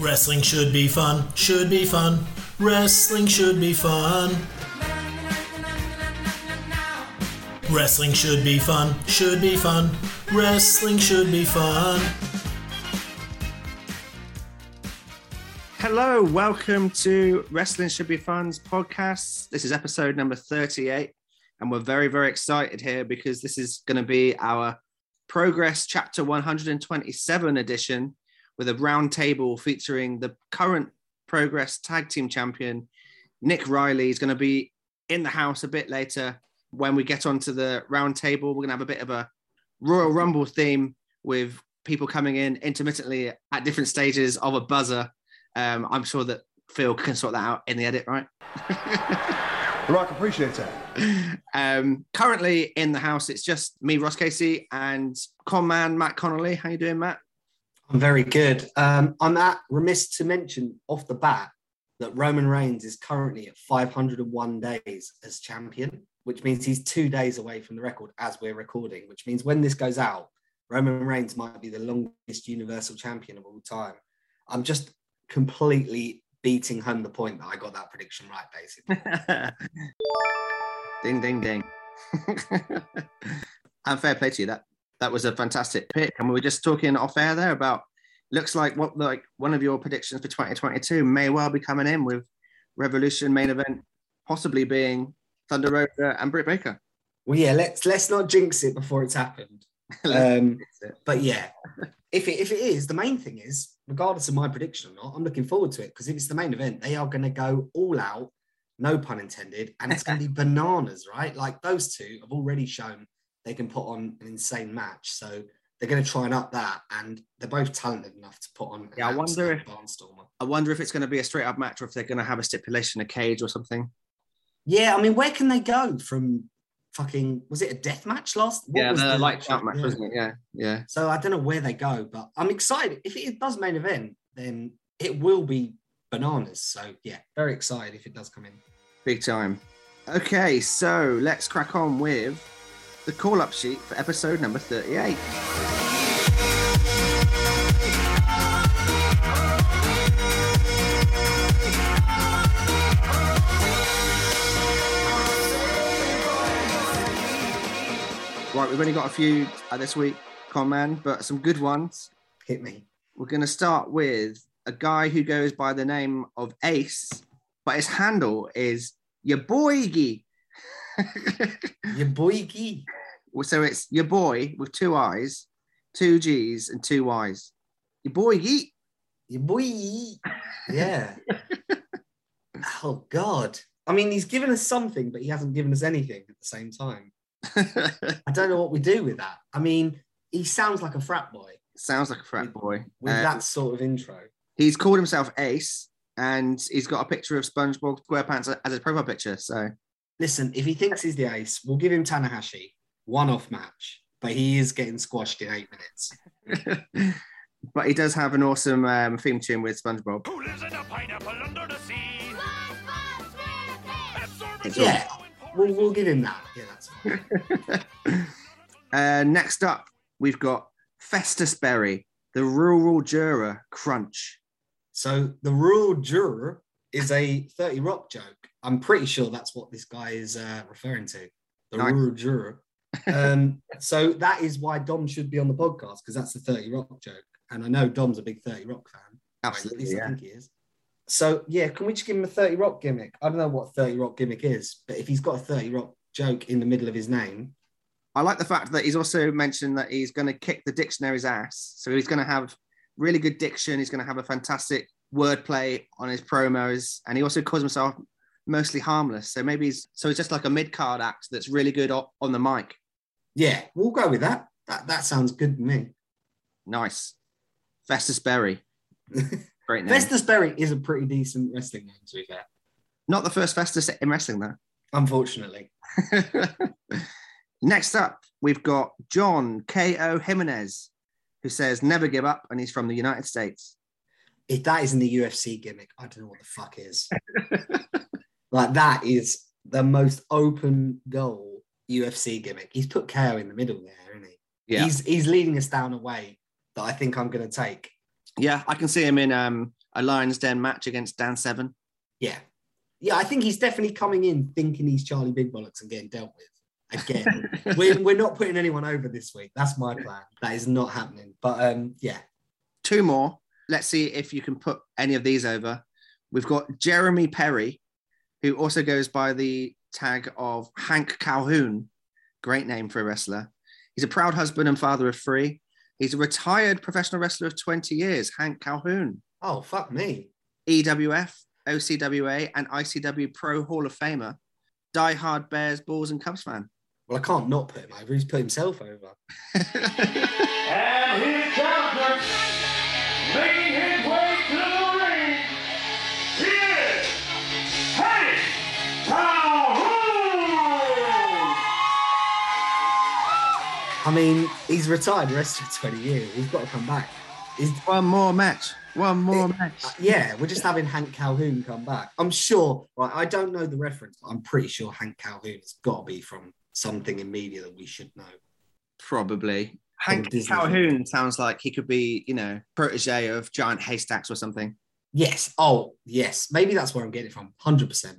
Wrestling should be fun, should be fun. Wrestling should be fun. Wrestling should be fun, should be fun. Wrestling should be fun. Hello, welcome to Wrestling Should Be Fun's podcast. This is episode number 38, and we're very, very excited here because this is going to be our Progress Chapter 127 edition with a roundtable featuring the current Progress Tag Team Champion, Nick Riley. He's going to be in the house a bit later when we get onto the roundtable. We're going to have a bit of a Royal Rumble theme with people coming in intermittently at different stages of a buzzer. Um, I'm sure that Phil can sort that out in the edit, right? Rock appreciates that. um, currently in the house, it's just me, Ross Casey, and con man Matt Connolly. How you doing, Matt? I'm very good. Um, I'm at remiss to mention off the bat that Roman Reigns is currently at 501 days as champion, which means he's two days away from the record as we're recording, which means when this goes out, Roman Reigns might be the longest Universal Champion of all time. I'm just completely beating home the point that I got that prediction right, basically. ding, ding, ding. and fair play to you. That that was a fantastic pick. And we were just talking off air there about looks like what like one of your predictions for 2022 may well be coming in with Revolution main event possibly being Thunder Rosa and Britt Baker. Well, yeah, let's let's not jinx it before it's happened. Um, but yeah, if it, if it is, the main thing is, regardless of my prediction or not, I'm looking forward to it because if it's the main event, they are going to go all out, no pun intended, and it's going to be bananas, right? Like those two have already shown they can put on an insane match. So they're going to try and up that, and they're both talented enough to put on. Yeah, I wonder if barnstormer. I wonder if it's going to be a straight up match or if they're going to have a stipulation, a cage or something. Yeah, I mean, where can they go from? Fucking was it a death match last? what yeah, was the light match, yeah. wasn't it? Yeah, yeah. So I don't know where they go, but I'm excited. If it does main event, then it will be bananas. So yeah, very excited if it does come in. Big time. Okay, so let's crack on with the call up sheet for episode number 38. Right, we've only got a few uh, this week, con man, but some good ones. Hit me. We're going to start with a guy who goes by the name of Ace, but his handle is your boygy. Your boy Gee. so it's your boy with two I's, two G's, and two Y's. Your boy Yeet. Your boy. Yeah. oh God. I mean, he's given us something, but he hasn't given us anything at the same time. I don't know what we do with that. I mean, he sounds like a frat boy Sounds like a frat boy. with Uh, that sort of intro. He's called himself Ace, and he's got a picture of SpongeBob SquarePants as his profile picture. So Listen, if he thinks he's the ace, we'll give him Tanahashi one off match, but he is getting squashed in eight minutes. but he does have an awesome um, theme tune with SpongeBob. Who lives in a pineapple under the sea? It's Yeah, we'll, we'll give him that. Yeah, that's fine. Uh, next up, we've got Festus Berry, the rural juror crunch. So the rural juror is a 30 Rock joke. I'm pretty sure that's what this guy is uh, referring to. The Nice. rural juror. Um, so that is why Dom should be on the podcast because that's the 30 Rock joke. And I know Dom's a big 30 Rock fan. At Absolutely, least I think he is. So yeah, can we just give him a 30 Rock gimmick? I don't know what 30 Rock gimmick is, but if he's got a 30 Rock joke in the middle of his name, I like the fact that he's also mentioned that he's going to kick the dictionary's ass. So he's going to have really good diction. He's going to have a fantastic wordplay on his promos, and he also calls himself mostly harmless. So maybe he's so he's just like a mid card act that's really good on the mic. Yeah, we'll go with that. That that sounds good to me. Nice, Festus Berry, great name. Festus Berry is a pretty decent wrestling name, to be fair. Not the first Festus in wrestling though. Unfortunately. Next up, we've got John K.O. Jimenez, who says never give up, and he's from the United States. If that isn't the UFC gimmick, I don't know what the fuck is. like that is the most open goal UFC gimmick. He's put KO in the middle there, isn't he? Yeah. He's he's leading us down a way that I think I'm going to take. Yeah, I can see him in um, a Lions Den match against Dan Severn. Yeah. Yeah, I think he's definitely coming in thinking he's Charlie Big Bollocks and getting dealt with. Again, we're, we're not putting anyone over this week. That's my plan. That is not happening. But um, yeah, Two more. Let's see if you can put any of these over. We've got Jeremy Perry, who also goes by the tag of Hank Calhoun. Great name for a wrestler. He's a proud husband and father of three. He's a retired professional wrestler of 20 years, Hank Calhoun. oh, fuck me. EWF, OCWA, and ICW Pro Hall of Famer. Die Hard Bears, Bulls, and Cubs fan. Well, I can't not put him over. He's put himself over. And his counter, making I mean, he's retired the rest of 20 years. He's got to come back. He's, One more match. One more match. uh, yeah, we're just having Hank Calhoun come back. I'm sure, right? I don't know the reference, but I'm pretty sure Hank Calhoun's got to be from something in media that we should know. Probably. Hank Disney Calhoun sounds like he could be, you know, protege of Giant Haystacks or something. Yes. Oh, yes. Maybe that's where I'm getting it from. 100%.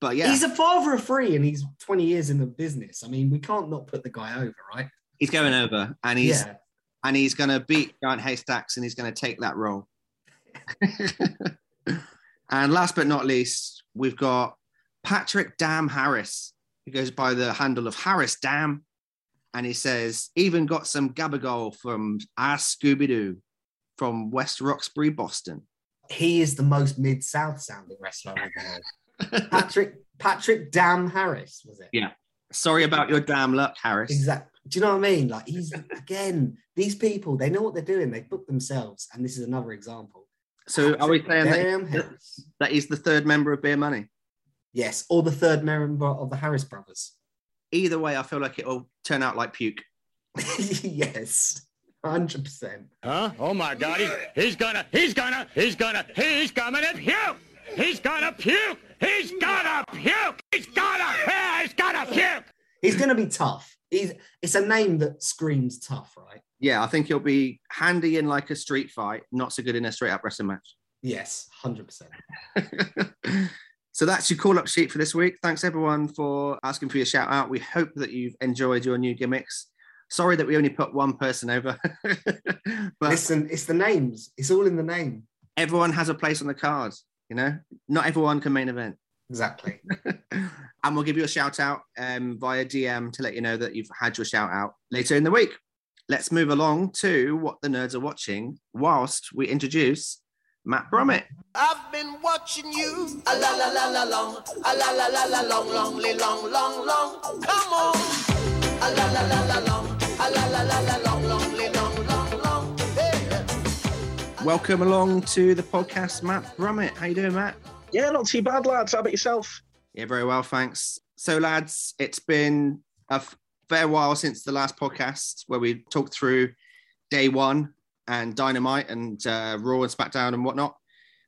But yeah, He's he's, a father of three and he's 20 years in the business. I mean, we can't not put the guy over, right? Going over and he's yeah. and he's going to beat Giant Haystacks and he's going to take that role. and last but not least, we've got Patrick Dam Harris, who goes by the handle of Harris Dam. And he says, even got some gabagol from Ask Scooby Doo from West Roxbury, Boston. He is the most mid South sounding wrestler I've ever heard. Patrick, Patrick Dam Harris, was it? Yeah. Sorry about your damn luck, Harris. Exactly. Do you know what I mean? Like he's again, these people, they know what they're doing. They book themselves, and this is another example. So are we saying that, Damn Harris. that he's the third member of Beer Money? Yes, or the third member of the Harris brothers. Either way, I feel like it'll turn out like puke. yes, hundred percent. Huh? Oh my god, he's, he's gonna, he's gonna, he's gonna, he's gonna puke! He's gonna puke! He's gonna puke! He's gonna, yeah, he's gonna puke! He's going to be tough. He's it's a name that screams tough, right? Yeah, I think he'll be handy in like a street fight, not so good in a straight up wrestling match. Yes, hundred percent. so that's your call up sheet for this week. Thanks everyone for asking for your shout out. We hope that you've enjoyed your new gimmicks. Sorry that we only put one person over, but Listen, it's the names. It's all in the name. everyone has a place on the card. You know, not everyone can main event. Exactly. and we'll give you a shout out um, via DM to let you know that you've had your shout out later in the week. Let's move along to what the nerds are watching whilst we introduce Matt Brummett. I've been watching you. A la la la la long. A la la la la long, long, long, long, long. Come on. A la la la la long. A la la la la long, long. Welcome along to the podcast, Matt Brummett. How you doing, Matt? Yeah, not too bad, lads. How about yourself? Yeah, very well, thanks. So, lads, it's been a fair while since the last podcast where we talked through day one and Dynamite and uh, Raw and SmackDown and whatnot.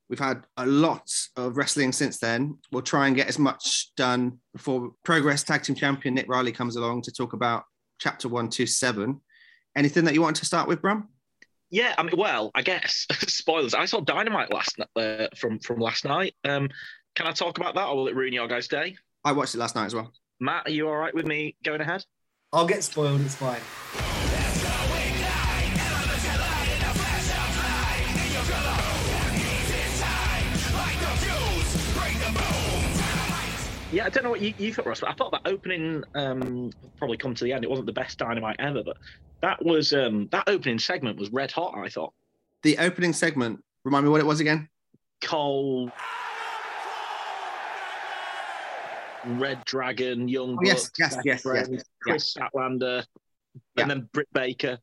We've had a lot of wrestling since then. We'll try and get as much done before Progress Tag Team Champion Nick Riley comes along to talk about Chapter 127. Anything that you want to start with, Brum? Yeah, I mean, well, I guess spoilers. I saw Dynamite last n- uh, from from last night. Um, can I talk about that, or will it ruin your guys' day? I watched it last night as well. Matt, are you all right with me going ahead? I'll get spoiled. It's fine. Yeah, I don't know what you, you thought, Ross, but I thought that opening um, probably come to the end. It wasn't the best Dynamite ever, but that was um, that opening segment was red hot. I thought The opening segment, remind me what it was again? Cole, Red Dragon, Young Oh, yes, Bucks, yes, Seth yes, yes, Rollins, yes. Kris Statlander, Yeah. and then Britt Baker.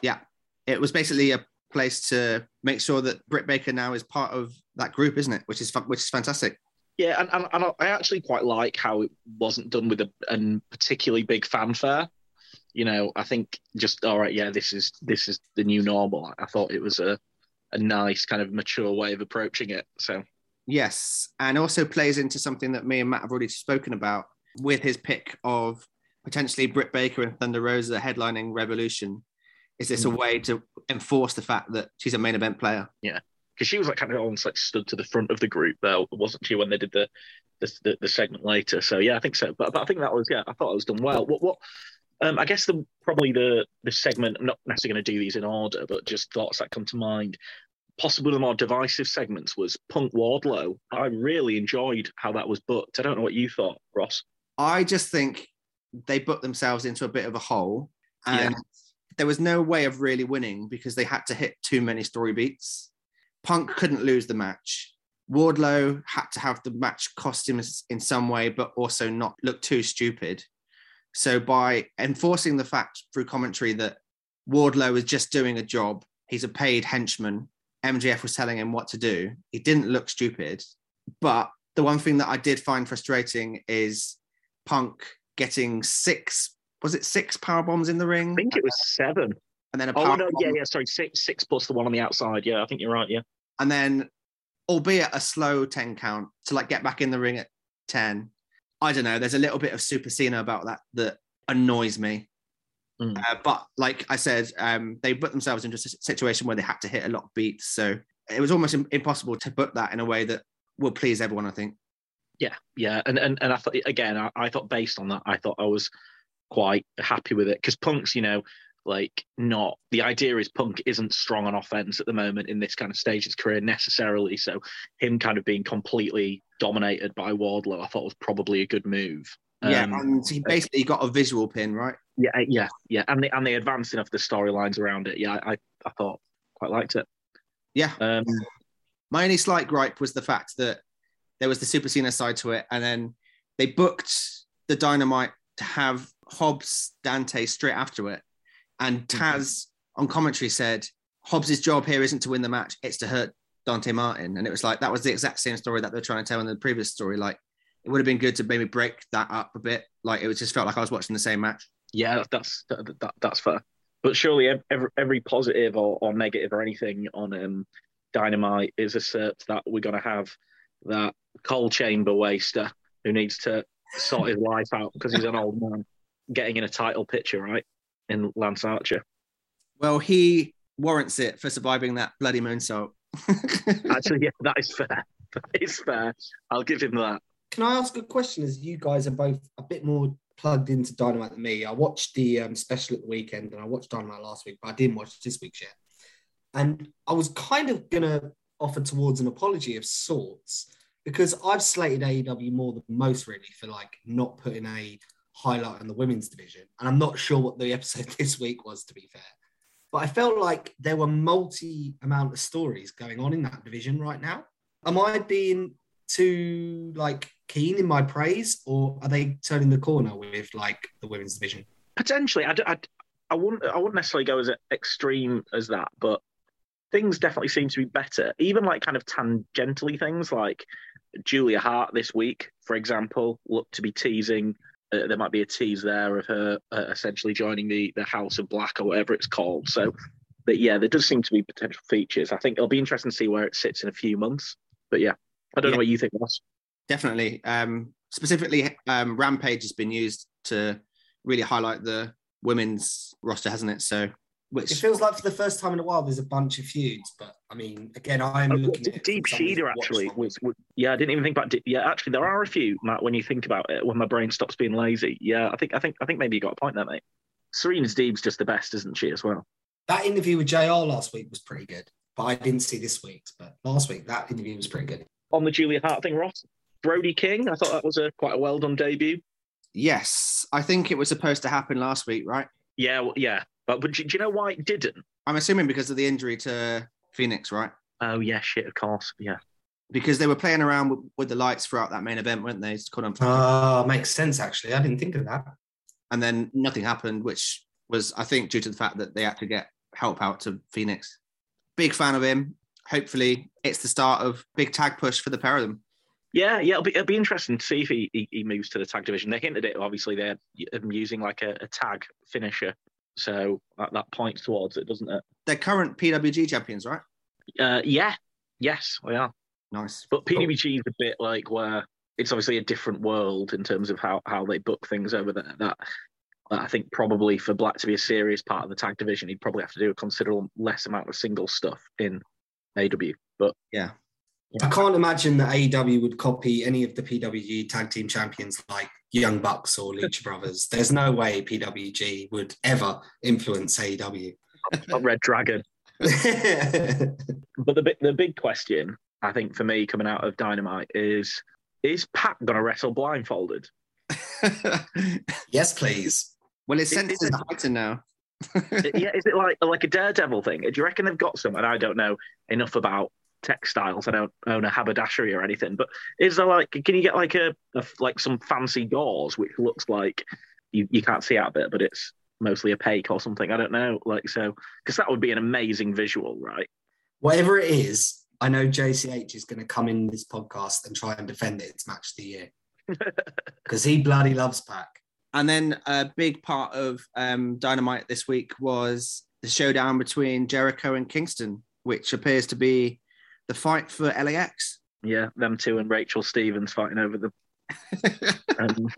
Yeah, it was basically a place to make sure that Britt Baker now is part of that group, isn't it? Which is which is fantastic. Yeah, and, and, and I actually quite like how it wasn't done with a, a particularly big fanfare. You know, I think just all right, yeah, this is this is the new normal. I thought it was a a nice kind of mature way of approaching it. So Yes, and also plays into something that me and Matt have already spoken about with his pick of potentially Britt Baker and Thunder Rosa headlining Revolution. Is this a way to enforce the fact that she's a main event player? Yeah, because she was like kind of almost like stood to the front of the group though, wasn't she, when they did the the, the, the segment later? So yeah, I think so. But, but I think that was yeah, I thought it was done well. What what um, I guess the probably the the segment. I'm not necessarily going to do these in order, but just thoughts that come to mind. Possibly the more divisive segments was Punk Wardlow. I really enjoyed how that was booked. I don't know what you thought, Ross. I just think they booked themselves into a bit of a hole, and there was no way of really winning because they had to hit too many story beats. Punk couldn't lose the match. Wardlow had to have the match cost him in some way, but also not look too stupid. So by enforcing the fact through commentary that Wardlow is just doing a job, he's a paid henchman. MJF was telling him what to do. He didn't look stupid. But the one thing that I did find frustrating is Punk getting six, was it six power bombs in the ring? I think it was seven. And then a Oh power no, bomb, yeah, yeah. Sorry, six six plus the one on the outside. Yeah, I think you're right. Yeah. and then albeit a slow 10 count to like get back in the ring at 10. I don't know. There's a little bit of Super Cena about that that annoys me. Mm. Uh, but like I said, um, they put themselves into a situation where they had to hit a lot of beats. So it was almost impossible to book that in a way that will please everyone, I think. Yeah, yeah, and and and I thought again, I, I thought based on that, I thought I was quite happy with it because Punk's, you know, like not the idea is Punk isn't strong on offense at the moment in this kind of stage of his career necessarily. So him kind of being completely dominated by Wardlow, I thought was probably a good move. yeah. Um, And he basically got a visual pin, right? yeah, uh, yeah, yeah, and they and they advanced enough the storylines around it. Yeah, I I thought quite liked it. Yeah. Um, My only slight gripe was the fact that there was the Super Cena side to it, and then they booked the Dynamite to have Hobbs Dante straight after it, and Taz on commentary said Hobbs's job here isn't to win the match; it's to hurt Dante Martin, and it was like that was the exact same story that they're trying to tell in the previous story. Like it would have been good to maybe break that up a bit. Like it was just felt like I was watching the same match. Yeah, that's that, that, that's fair. But surely every, every positive or, or negative or anything on um, Dynamite is asserts that we're going to have that coal chamber waster who needs to sort his life out because he's an old man getting in a title picture, right? In Lance Archer. Well, he warrants it for surviving that bloody moonsault. Actually, yeah, that is fair. That is fair. I'll give him that. Can I ask a question? As you guys are both a bit more plugged into Dynamite than me, I watched the um, special at the weekend and I watched Dynamite last week, but I didn't watch this week's yet. And I was kind of gonna offer towards an apology of sorts because I've slated AEW more than most really for like not putting a highlight on the women's division, and I'm not sure what the episode this week was to be fair. But I felt like there were multi amount of stories going on in that division right now. Am I being too like keen in my praise, or are they turning the corner with like the women's division? Potentially, i wouldn't I wouldn't necessarily go as extreme as that, but things definitely seem to be better. Even like kind of tangentially things like Julia Hart this week, for example, looked to be teasing. Uh, there might be a tease there of her uh, essentially joining the the House of Black or whatever it's called. So, but yeah, there does seem to be potential features. I think it'll be interesting to see where it sits in a few months. But yeah, I don't Yeah. know what you think, Ross. Definitely. Um, specifically, um, Rampage has been used to really highlight the women's roster, hasn't it? So, It feels like for the first time in a while there's a bunch of feuds, but I mean, again, I'm Uh, looking D- at Deeb from Shida actually was, was yeah I didn't even think about Deeb, yeah actually there are a few Matt when you think about it when my brain stops being lazy. Yeah I think I think I think maybe you got a point there mate. Serena Deeb's just the best isn't she as well? That interview with JR last week was pretty good, but I didn't see this week's. But last week that interview was pretty good. on the Julia Hart thing Ross? Brody King? I thought that was a quite a well done debut. Yes, I think it was supposed to happen last week, right? yeah well, yeah but but do, do you know why it didn't I'm assuming because of the injury to Fenix, right? oh yeah shit of course yeah Because they were playing around with, with the lights throughout that main event, weren't they? It's called on Ah, makes sense actually. I didn't think of that. and then nothing happened, which was, I think, due to the fact that they had to get help out to Fenix. Big fan of him. Hopefully, it's the start of big tag push for the pair of them. Yeah, yeah, it'll be, it'll be interesting to see if he, he, he moves to the tag division. They hinted it, obviously, they're using like a, a tag finisher. So that, that points towards it, doesn't it? They're current PWG champions, right? Uh, yeah, yes, we are. Nice. But PWG is a bit like where it's obviously a different world in terms of how, how they book things over there. That But I think probably for Black to be a serious part of the tag division, he'd probably have to do a considerable less amount of single stuff in AW. But Yeah. I can't imagine that AEW would copy any of the PWG tag team champions like Young Bucks or Lucha Brothers. There's no way PWG would ever influence AEW. not Red Dragon. But the big, the big question, I think, for me coming out of Dynamite is: Is Pat gonna wrestle blindfolded? yes, please. well, his It- sense it's is a- heightened now. yeah, is it like like a Daredevil thing? Do you reckon they've got some? And I don't know enough about textiles. I don't own a haberdashery or anything. But is there like, can you get like a, a like some fancy gauze which looks like you, you can't see out of it, but it's mostly opaque or something? I don't know. Like so, because that would be an amazing visual, right? Whatever it is, I know JCH is going to come in this podcast and try and defend it. It's match of the year because he bloody loves PAC. And then a big part of um, Dynamite this week was the showdown between Jericho and Kingston, which appears to be the fight for LAX. Yeah, them two and Rachel Stevens fighting over the. Um,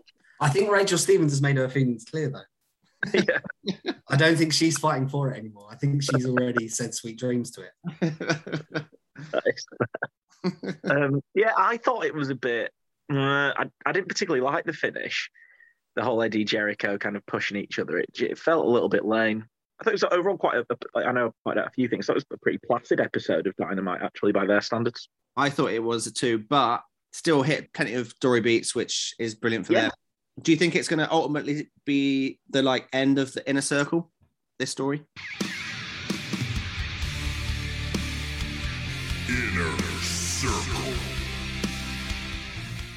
I think Rachel Stevens has made her feelings clear though. yeah. I don't think she's fighting for it anymore. I think she's already said sweet dreams to it. um, yeah, I thought it was a bit. Uh, I, I didn't particularly like the finish. The whole Eddie Jericho kind of pushing each other. It, it felt a little bit lame. I thought it was overall quite a. a I know quite a few things. I thought it was a pretty placid episode of Dynamite, actually, by their standards. I thought it was a two, but still hit plenty of story beats, which is brilliant for Yeah. them. Do you think it's going to ultimately be the like end of the inner circle? This story. Inner Circle.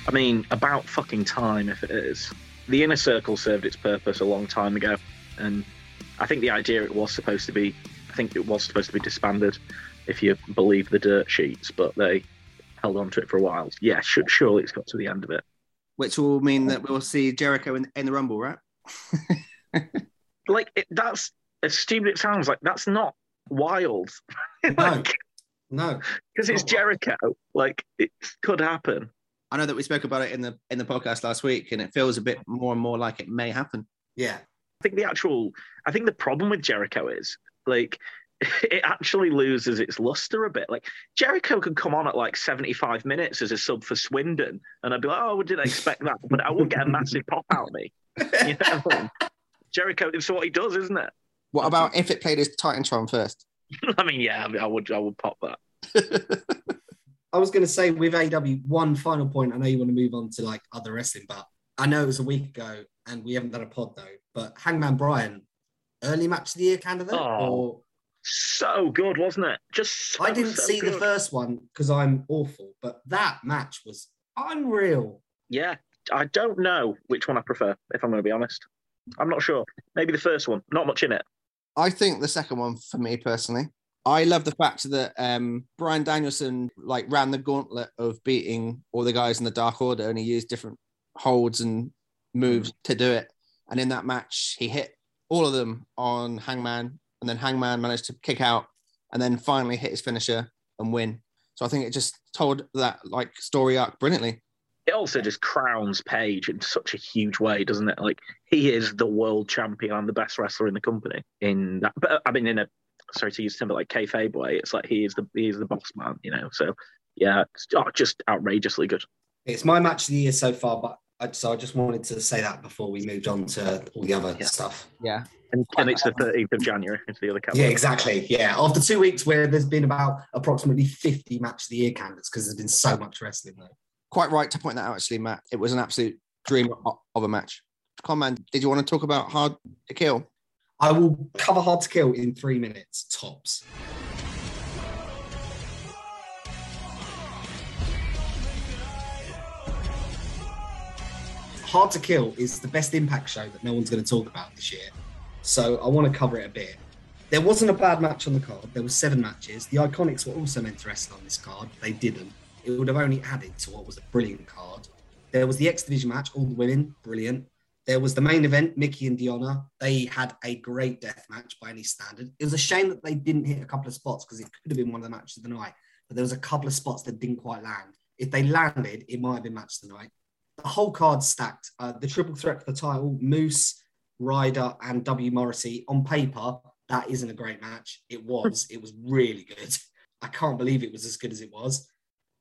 I mean, about fucking time if it is. The inner circle served its purpose a long time ago, and I think the idea it was supposed to be, I think it was supposed to be disbanded, if you believe the dirt sheets, but they held on to it for a while. Yeah, sh- surely it's got to the end of it. Which will mean that we'll see Jericho in, in the Rumble, right? Like it, that's as stupid it sounds. Like that's not wild. No, like, no. because it's Not wild. Jericho. Like it could happen. I know that we spoke about it in the in the podcast last week, and it feels a bit more and more like it may happen. Yeah. I think the actual, I think the problem with Jericho is like it actually loses its luster a bit. Like Jericho could come on at like 75 minutes as a sub for Swindon, and I'd be like, oh, I didn't expect that, but I wouldn't get a massive pop out of me. You know what I mean? Jericho, it's what he does, isn't it? What about if it played as Titantron first? I mean, yeah, I, mean, I would, I would pop that. I was going to say with AW, one final point. I know you want to move on to like other wrestling, but I know it was a week ago and we haven't done a pod though. But Hangman Bryan, early match of the year candidate? Oh, or So good, wasn't it? Just so, I didn't so see the first one because I'm awful, but that match was unreal. Yeah, I don't know which one I prefer. If I'm going to be honest, I'm not sure. Maybe the first one. Not much in it. I think the second one for me personally. I love the fact that um, Bryan Danielson like ran the gauntlet of beating all the guys in the Dark Order, and he used different holds and moves to do it. And in that match, he hit all of them on Hangman, and then Hangman managed to kick out, and then finally hit his finisher and win. So I think it just told that like story arc brilliantly. It also just crowns Page in such a huge way, doesn't it? Like he is the world champion and the best wrestler in the company. In that, but I mean, in a sorry to use Timberlake kayfabe way, it's like he is the he is the boss man, you know. So yeah, it's oh, just outrageously good. It's my match of the year so far, but I, so I just wanted to say that before we moved on to all the other Yeah. stuff. Yeah. And, and it's the 13th of January into the other Yeah, exactly. Yeah. After two weeks where there's been about approximately 50 match of the year candidates because there's been so much wrestling though. Quite right to point that out, actually, Matt. It was an absolute dream of a match. Conman, did you want to talk about Hard to Kill? I will cover Hard to Kill in three minutes tops. Hard to Kill is the best impact show that no one's going to talk about this year. So I want to cover it a bit. There wasn't a bad match on the card. There were seven matches. The Iconics were also meant to wrestle on this card. They didn't. It would have only added to what was a brilliant card. There was the X Division match, all the women, brilliant. There was the main event, Mickie and Deonna. They had a great death match by any standard. It was a shame that they didn't hit a couple of spots because it could have been one of the matches of the night. But there was a couple of spots that didn't quite land. If they landed, it might have been match of the night. The whole card stacked. Uh, the triple threat for the title, Moose, Ryder and W Morrissey. On paper, that isn't a great match. It was. it was really good. I can't believe it was as good as it was.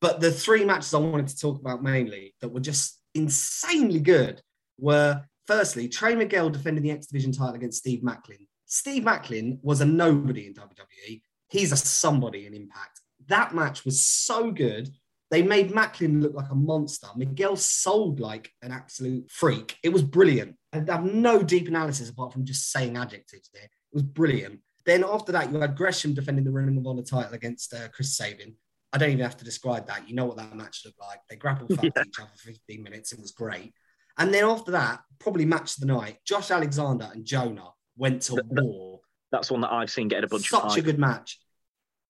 But the three matches I wanted to talk about mainly that were just insanely good were firstly, Trey Miguel defending the X Division title against Steve Maclin. Steve Maclin was a nobody in WWE. He's a somebody in Impact. That match was so good. They made Maclin look like a monster. Miguel sold like an absolute freak. It was brilliant. I have no deep analysis apart from just saying adjectives there. It was brilliant. Then after that, you had Gresham defending the Ring of Honor title against uh, Chris Sabin. I don't even have to describe that. You know what that match looked like. They grappled Yeah. each other for 15 minutes. It was great. And then after that, probably match of the night, Josh Alexander and Jonah went to Th- th- war. That's one that I've seen get a bunch of Such a good match.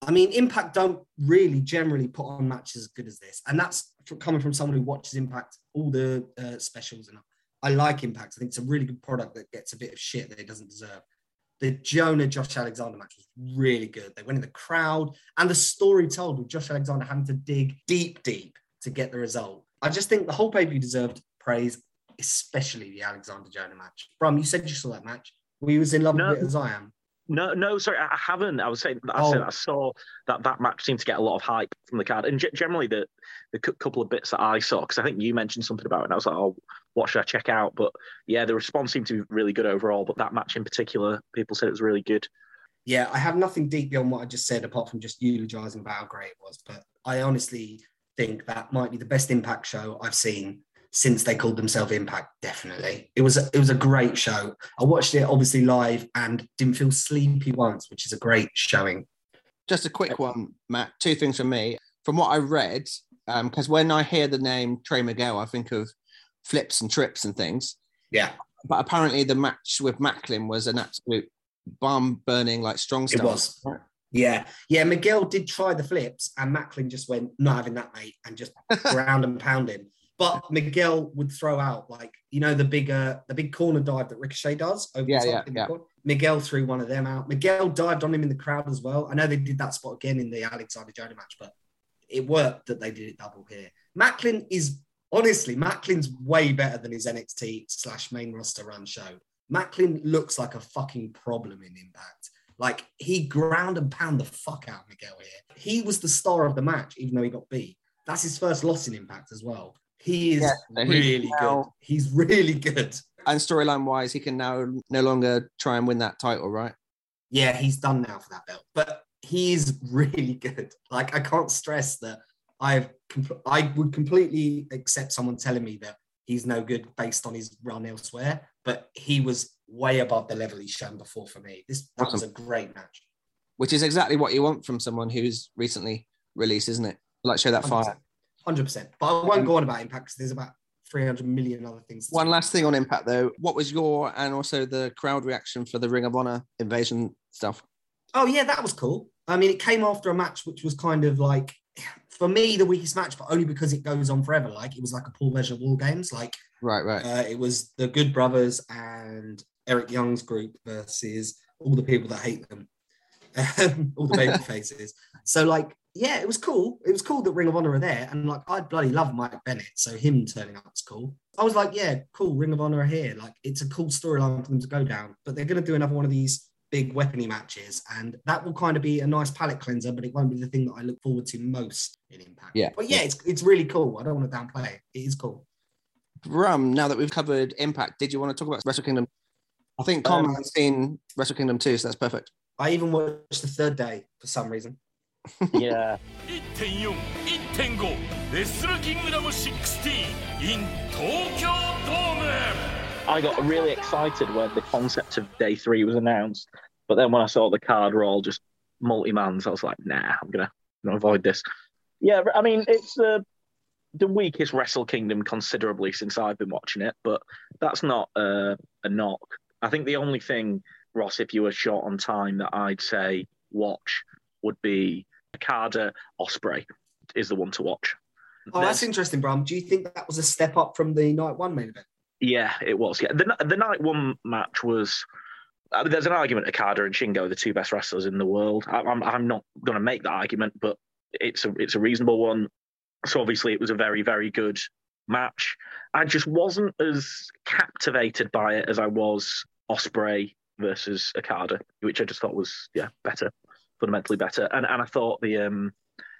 I mean, Impact don't really generally put on matches as good as this, and that's coming from someone who watches Impact all the uh, specials. And I like Impact. I think it's a really good product that gets a bit of shit that it doesn't deserve. The Jonah Josh Alexander match was really good. They went in the crowd, and the story told with Josh Alexander having to dig deep, deep to get the result. I just think the whole pay per view deserved praise, especially the Alexander Jonah match. Brum, you said you saw that match. Were you as in love No. with it as I am? No, no, sorry, I haven't. I was saying, I Oh. said I saw that that match seemed to get a lot of hype from the card, and ge- generally the the cou- couple of bits that I saw, because I think you mentioned something about it, and I was like, oh, what should I check out? But yeah, the response seemed to be really good overall. But that match in particular, people said it was really good. Yeah, I have nothing deep beyond what I just said, apart from just eulogizing about how great it was. But I honestly think that might be the best Impact show I've seen since they called themselves Impact. Definitely, it was a, it was a great show. I watched it obviously live and didn't feel sleepy once, which is a great showing. Just a quick one, Matt. Two things from me. From what I read, um, because when I hear the name Trey Miguel, I think of flips and trips and things. Yeah, But apparently, the match with Maclin was an absolute bomb burning, like strong it was. Yeah, yeah. Miguel did try the flips, and Maclin just went, "Not having that, mate," and just ground and pound him. But Miguel would throw out like you know the bigger the big corner dive that Ricochet does over Yeah, the top. yeah, yeah. Miguel threw one of them out. Miguel dived on him in the crowd as well. I know they did that spot again in the Alexander Jonah match, but it worked that they did it double here. Maclin is honestly Maclin's way better than his NXT slash main roster run show. Maclin looks like a fucking problem in Impact. Like he ground and pound the fuck out of Miguel here. He was the star of the match, even though he got beat. That's his first loss in Impact as well. He is Yeah, so he's really now- good. He's really good. And storyline wise, he can now no longer try and win that title, right? Yeah, he's done now for that belt, but he is really good. Like I can't stress that I've compl- I would completely accept someone telling me that he's no good based on his run elsewhere, but he was way above the level he's shown before for me. This that was a great match. Which is exactly what you want from someone who's recently released, isn't it? Like show that fire. Hundred percent. But I won't go on about impact because there's about three hundred million other things. One last thing on Impact though. What was your and also the crowd reaction for the Ring of Honor invasion stuff? Oh yeah, that was cool. I mean, it came after a match which was kind of like, for me, the weakest match, but only because it goes on forever. Like it was like a Paul Measure of all Games. Like Right, right. uh, it was the Good Brothers and Eric Young's group versus all the people that hate them, all the baby faces. So like, yeah, it was cool. It was cool that Ring of Honor are there, and like I bloody love Mike Bennett, so him turning up was cool. I was like, yeah, cool. Ring of Honor are here. Like it's a cool storyline for them to go down, but they're gonna do another one of these big weapony matches, and that will kind of be a nice palate cleanser, but it won't be the thing that I look forward to most in Impact. Yeah. but yeah, it's it's really cool. I don't want to downplay it. It is cool. Rum, now that we've covered Impact, did you want to talk about Wrestle Kingdom? I think Con Um, has seen Wrestle Kingdom too, so that's perfect. I even watched the third day for some reason Yeah. 1.4、1.5レスルキングダム16 in 東京ドーム I got really excited when the concept of day three was announced, but then when I saw the card were all just multi mans, I was like, nah, I'm gonna, I'm gonna avoid this. Yeah, I mean, it's uh, the weakest Wrestle Kingdom considerably since I've been watching it, but that's not uh, a knock. I think the only thing, Ross, if you were short on time, that I'd say watch would be Okada Ospreay is the one to watch. Oh, that's interesting, Bram. Do you think that was a step up from the night one main event? Yeah, it was. Yeah, the the night one match was. I mean, there's an argument Okada and Shingo are the two best wrestlers in the world. I, I'm I'm not going to make that argument, but it's a it's a reasonable one. So obviously, it was a very very good match. I just wasn't as captivated by it as I was Ospreay versus Okada, which I just thought was yeah better, fundamentally better. And and I thought the um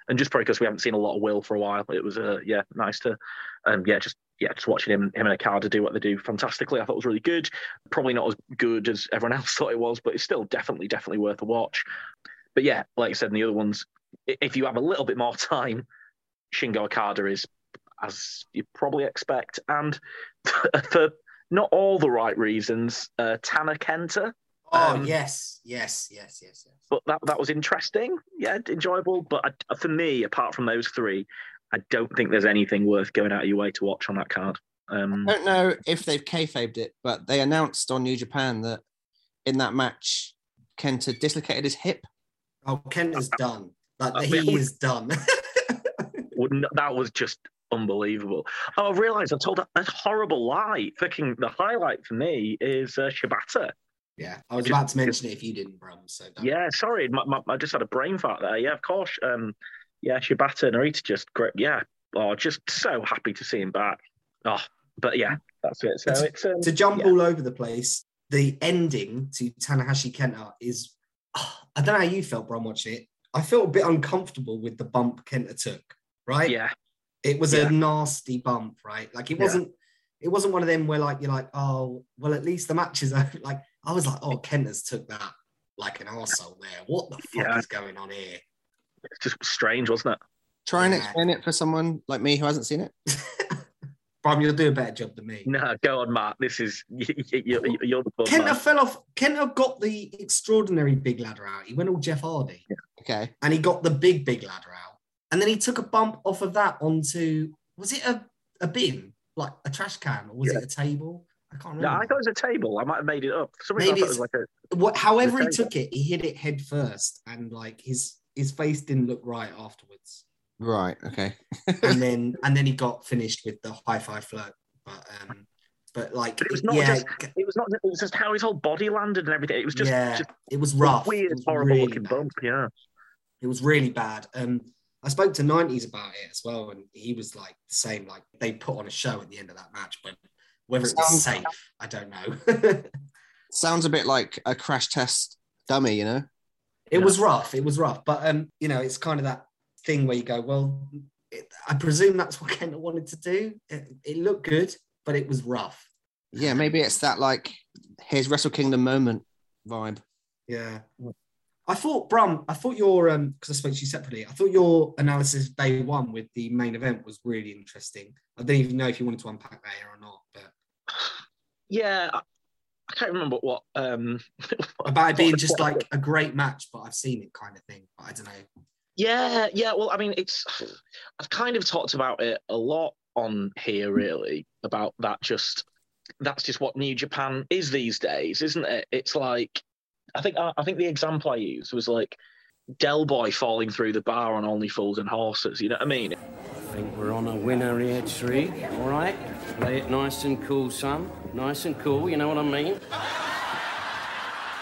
and just probably because we haven't seen a lot of Will for a while, it was uh yeah nice to um yeah just yeah just watching him him and Okada do what they do fantastically. I thought it was really good. Probably not as good as everyone else thought it was, but it's still definitely definitely worth a watch. But yeah, like I said in the other ones, if you have a little bit more time, Shingo Okada is as you probably expect, and for not all the right reasons, uh, Tanner Kenta. Oh Um, yes, yes, yes, yes, yes. but that that was interesting. Yeah, enjoyable. But I, for me, apart from those three, I don't think there's anything worth going out of your way to watch on that card. Um, I don't know if they've kayfabed it, but they announced on New Japan that in that match, Kenta dislocated his hip. Oh, Kent is done. Like Uh, he is done. wouldn't- that was just unbelievable. Oh, I realised I told a, a horrible lie. Fucking the highlight for me is uh, Shibata. Yeah, I was Just- about to mention it if you didn't, Brum. So. Yeah, sorry, my, my, I just had a brain fart there. Yeah, of course. Um, yeah, Shibata Narita just great. Yeah, oh, just so happy to see him back. Oh, but yeah, that's it. So it's um, to jump yeah. all over the place. The ending to Tanahashi Kenta is, ah, I don't know how you felt, Brum, watching it. I felt a bit uncomfortable with the bump Kenta took, right? Yeah, It was Yeah. a nasty bump, right? Like it wasn't, it wasn't one of them where like you're like, oh, well, at least the match is over. Like I was like, oh, Kenta's took that like an arsehole there. What the fuck Yeah. is going on here? it's just strange, wasn't it? Try and Yeah. explain it for someone like me who hasn't seen it. Brum, you'll do a better job than me. No, go on, Matt. This is you, you, you're the bum Kenta man. fell off. Kenta got the extraordinary big ladder out. He went all Jeff Hardy. Okay. and he got the big big ladder out and then he took a bump off of that onto was it a, a bin like a trash can or was Yeah. it a table i can't No, I thought it was a table. I might have made it up. For some reason, I Maybe thought it was like a what, however he took it he hit it head first and like his his face didn't look right afterwards Right. Okay. and then and then he got finished with the High Fly Flow but um but like But it was not yeah just- it was not. It was just how his whole body landed and everything. It was just, yeah just it was rough weird, was horrible really looking bad. bump. Yeah. It was really bad. Um, I spoke to 90s about it as well, and he was like the same. Like they put on a show at the end of that match, but whether it was safe, I don't know. Sounds a bit like a crash test dummy, you know? it Yeah. was rough. It was rough, but um, you know, it's kind of that thing where you go, well, it, I presume that's what Kenta wanted to do. It, it looked good, but it was rough. Yeah, maybe it's that like here's Wrestle Kingdom moment vibe. Yeah. I thought, Brum, I thought your um because I spoke to you separately, I thought your analysis day one with the main event was really interesting. I didn't even know if you wanted to unpack that here or not, but Yeah. I, I can't remember what. um about it being what- just what- like a great match, but I've seen it kind of thing. But I don't know. Yeah, yeah. Well, I mean, it's. I've kind of talked about it a lot on here, really, about that. Just that's just what New Japan is these days, isn't it? It's like, I think I, I think the example I used was like Del Boy falling through the bar on Only Fools and Horses. You know what I mean? I think we're on a winner here, Tree. All right? Play it nice and cool, son. Nice and cool, you know what I mean?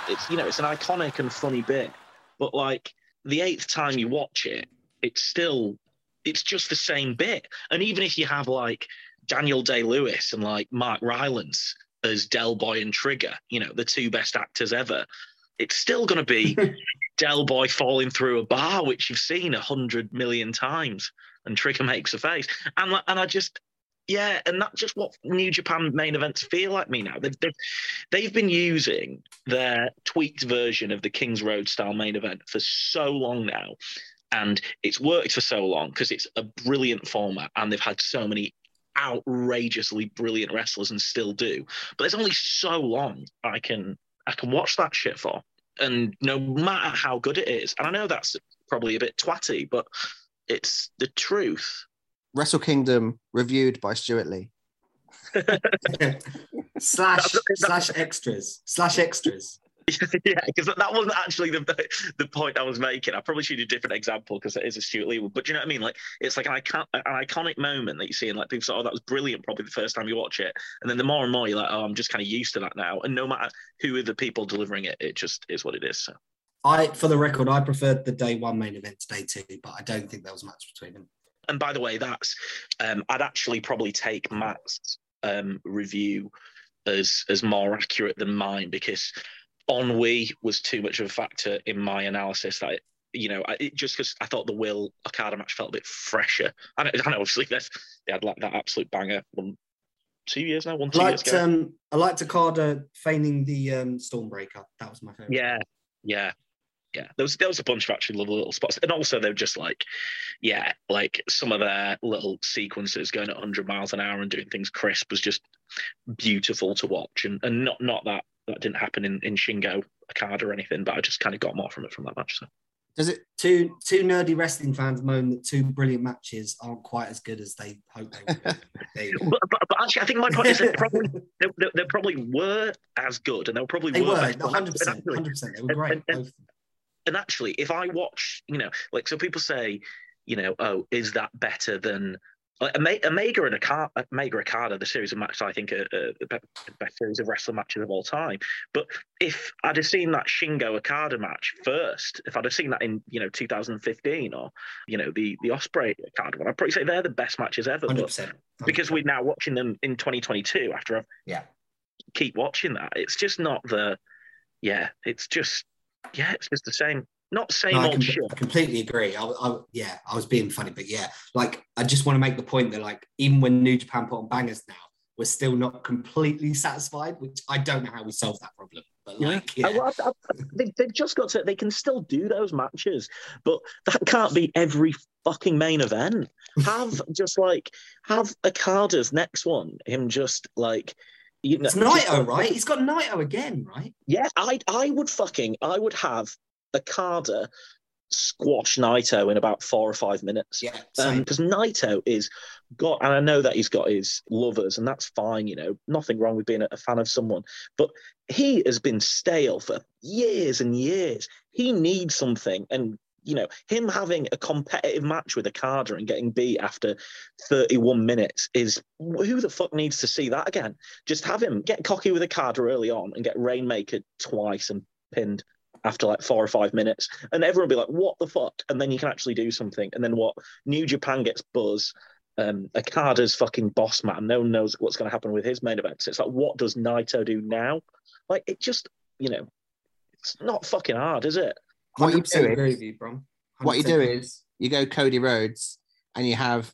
It's you know, it's an iconic and funny bit, but like the eighth time you watch it, it's still it's just the same bit. And even if you have like Daniel Day Lewis and like Mark Rylance as Del Boy and Trigger, you know, the two best actors ever, it's still going to be Del Boy falling through a bar, which you've seen a hundred million times, and Trigger makes a face. And and I just yeah, and that's just what New Japan main events feel like me now. They've, they've, they've been using their tweaked version of the Kings Road style main event for so long now. And it's worked for so long because it's a brilliant format and they've had so many outrageously brilliant wrestlers and still do. But there's only so long I can I can watch that shit for. And no matter how good it is, and I know that's probably a bit twatty, but it's the truth. Wrestle Kingdom reviewed by Stewart Lee. slash slash extras slash extras. yeah, because that wasn't actually the the point I was making. I probably should do a different example because it is a Stewart. But do you know what I mean? Like it's like an icon an iconic moment that you see, and like people say, "Oh, that was brilliant." Probably the first time you watch it, and then the more and more you're like, "Oh, I'm just kind of used to that now." And no matter who are the people delivering it, it just is what it is. So I, for the record, I preferred the day one main event to day two, but I don't think there was much between them. and by the way, that's um, I'd actually probably take Matt's um, review as as more accurate than mine because ennui was too much of a factor in my analysis. That you know, I, it, just because I thought the Will Okada match felt a bit fresher. And I, I obviously that's they had like that absolute banger one, two years now, one I two years liked ago. um, I liked Okada feigning the um, Stormbreaker. That was my favorite. Yeah, yeah, yeah. There was there was a bunch of actually little little spots, and also they're just like, yeah, like some of their little sequences going at 100 miles an hour and doing things crisp was just beautiful to watch, and and not not that that didn't happen in in Shingo Okada or anything, but I just kind of got more from it from that match. So Does it? Two two nerdy wrestling fans moan that two brilliant matches aren't quite as good as they hope they would. be. There you go. but, but, but actually, I think my point is that probably they, they, they probably were as good, and they probably They were. were better. 100. And percent 100. percent They were great. and- and- and actually, if I watch, you know, like so people say, you know, oh, is that better than like Omega and Omega Okada, the series of matches I think are, are the best series of wrestling matches of all time. But if I'd have seen that Shingo Okada match first, if I'd have seen that in you know 2015 or you know the the Ospreay Okada one, I'd probably say they're the best matches ever. Hundred But percent. because we're now watching them in 2022 after I've Yeah. keep watching that, it's just not the yeah, it's just yeah, it's just the same. Not same No, I, old com- shit. I completely agree. I, I, yeah, I was being funny, but yeah, like I just want to make the point that like even when New Japan put on bangers now, we're still not completely satisfied. Which I don't know how we solve that problem. But like, yeah, I- I- I- they, they've just got to. They can still do those matches, but that can't be every fucking main event. Have just like have Okada's next one. Him just like you know. it's just- Naito, right? He's got Naito again, right? Yeah, I I would fucking I would have Okada squash Naito in about four or five minutes. Yeah, um, because Naito is got, and I know that he's got his lovers, and that's fine. You know, nothing wrong with being a, a fan of someone, but he has been stale for years and years. He needs something, and you know, him having a competitive match with a Okada and getting beat after 31 minutes is who the fuck needs to see that again? Just have him get cocky with a Okada early on and get Rainmaker twice and pinned after like four or five minutes, and everyone will be like, "What the fuck?" And then you can actually do something. And then what? New Japan gets buzz. Um, Okada's fucking boss man. No one knows what's going to happen with his main events. It's like, what does Naito do now? Like, it just, you know, it's not fucking hard, is it? What you 100% do is, you, bro. what you do is you go Cody Rhodes and you have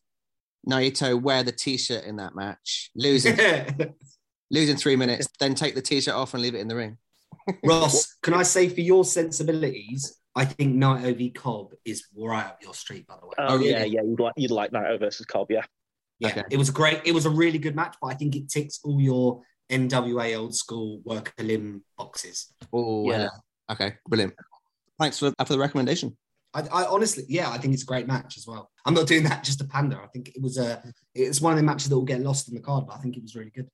Naito wear the t-shirt in that match, losing losing three minutes, then take the t-shirt off and leave it in the ring. Ross, can I say for your sensibilities, I think Naito v Cobb is right up your street, by the way. Oh, Oh, yeah, really? yeah. You'd like you'd like Naito versus Cobb, yeah. Yeah, Okay. it was a great. It was a really good match, but I think it ticks all your NWA old school work a limb boxes. Oh, Yeah. yeah. Okay, brilliant. Thanks for, for the recommendation. I, I honestly, yeah, I think it's a great match as well. I'm not doing that just to pander. I think it was a. It's one of the matches that will get lost in the card, but I think it was really good.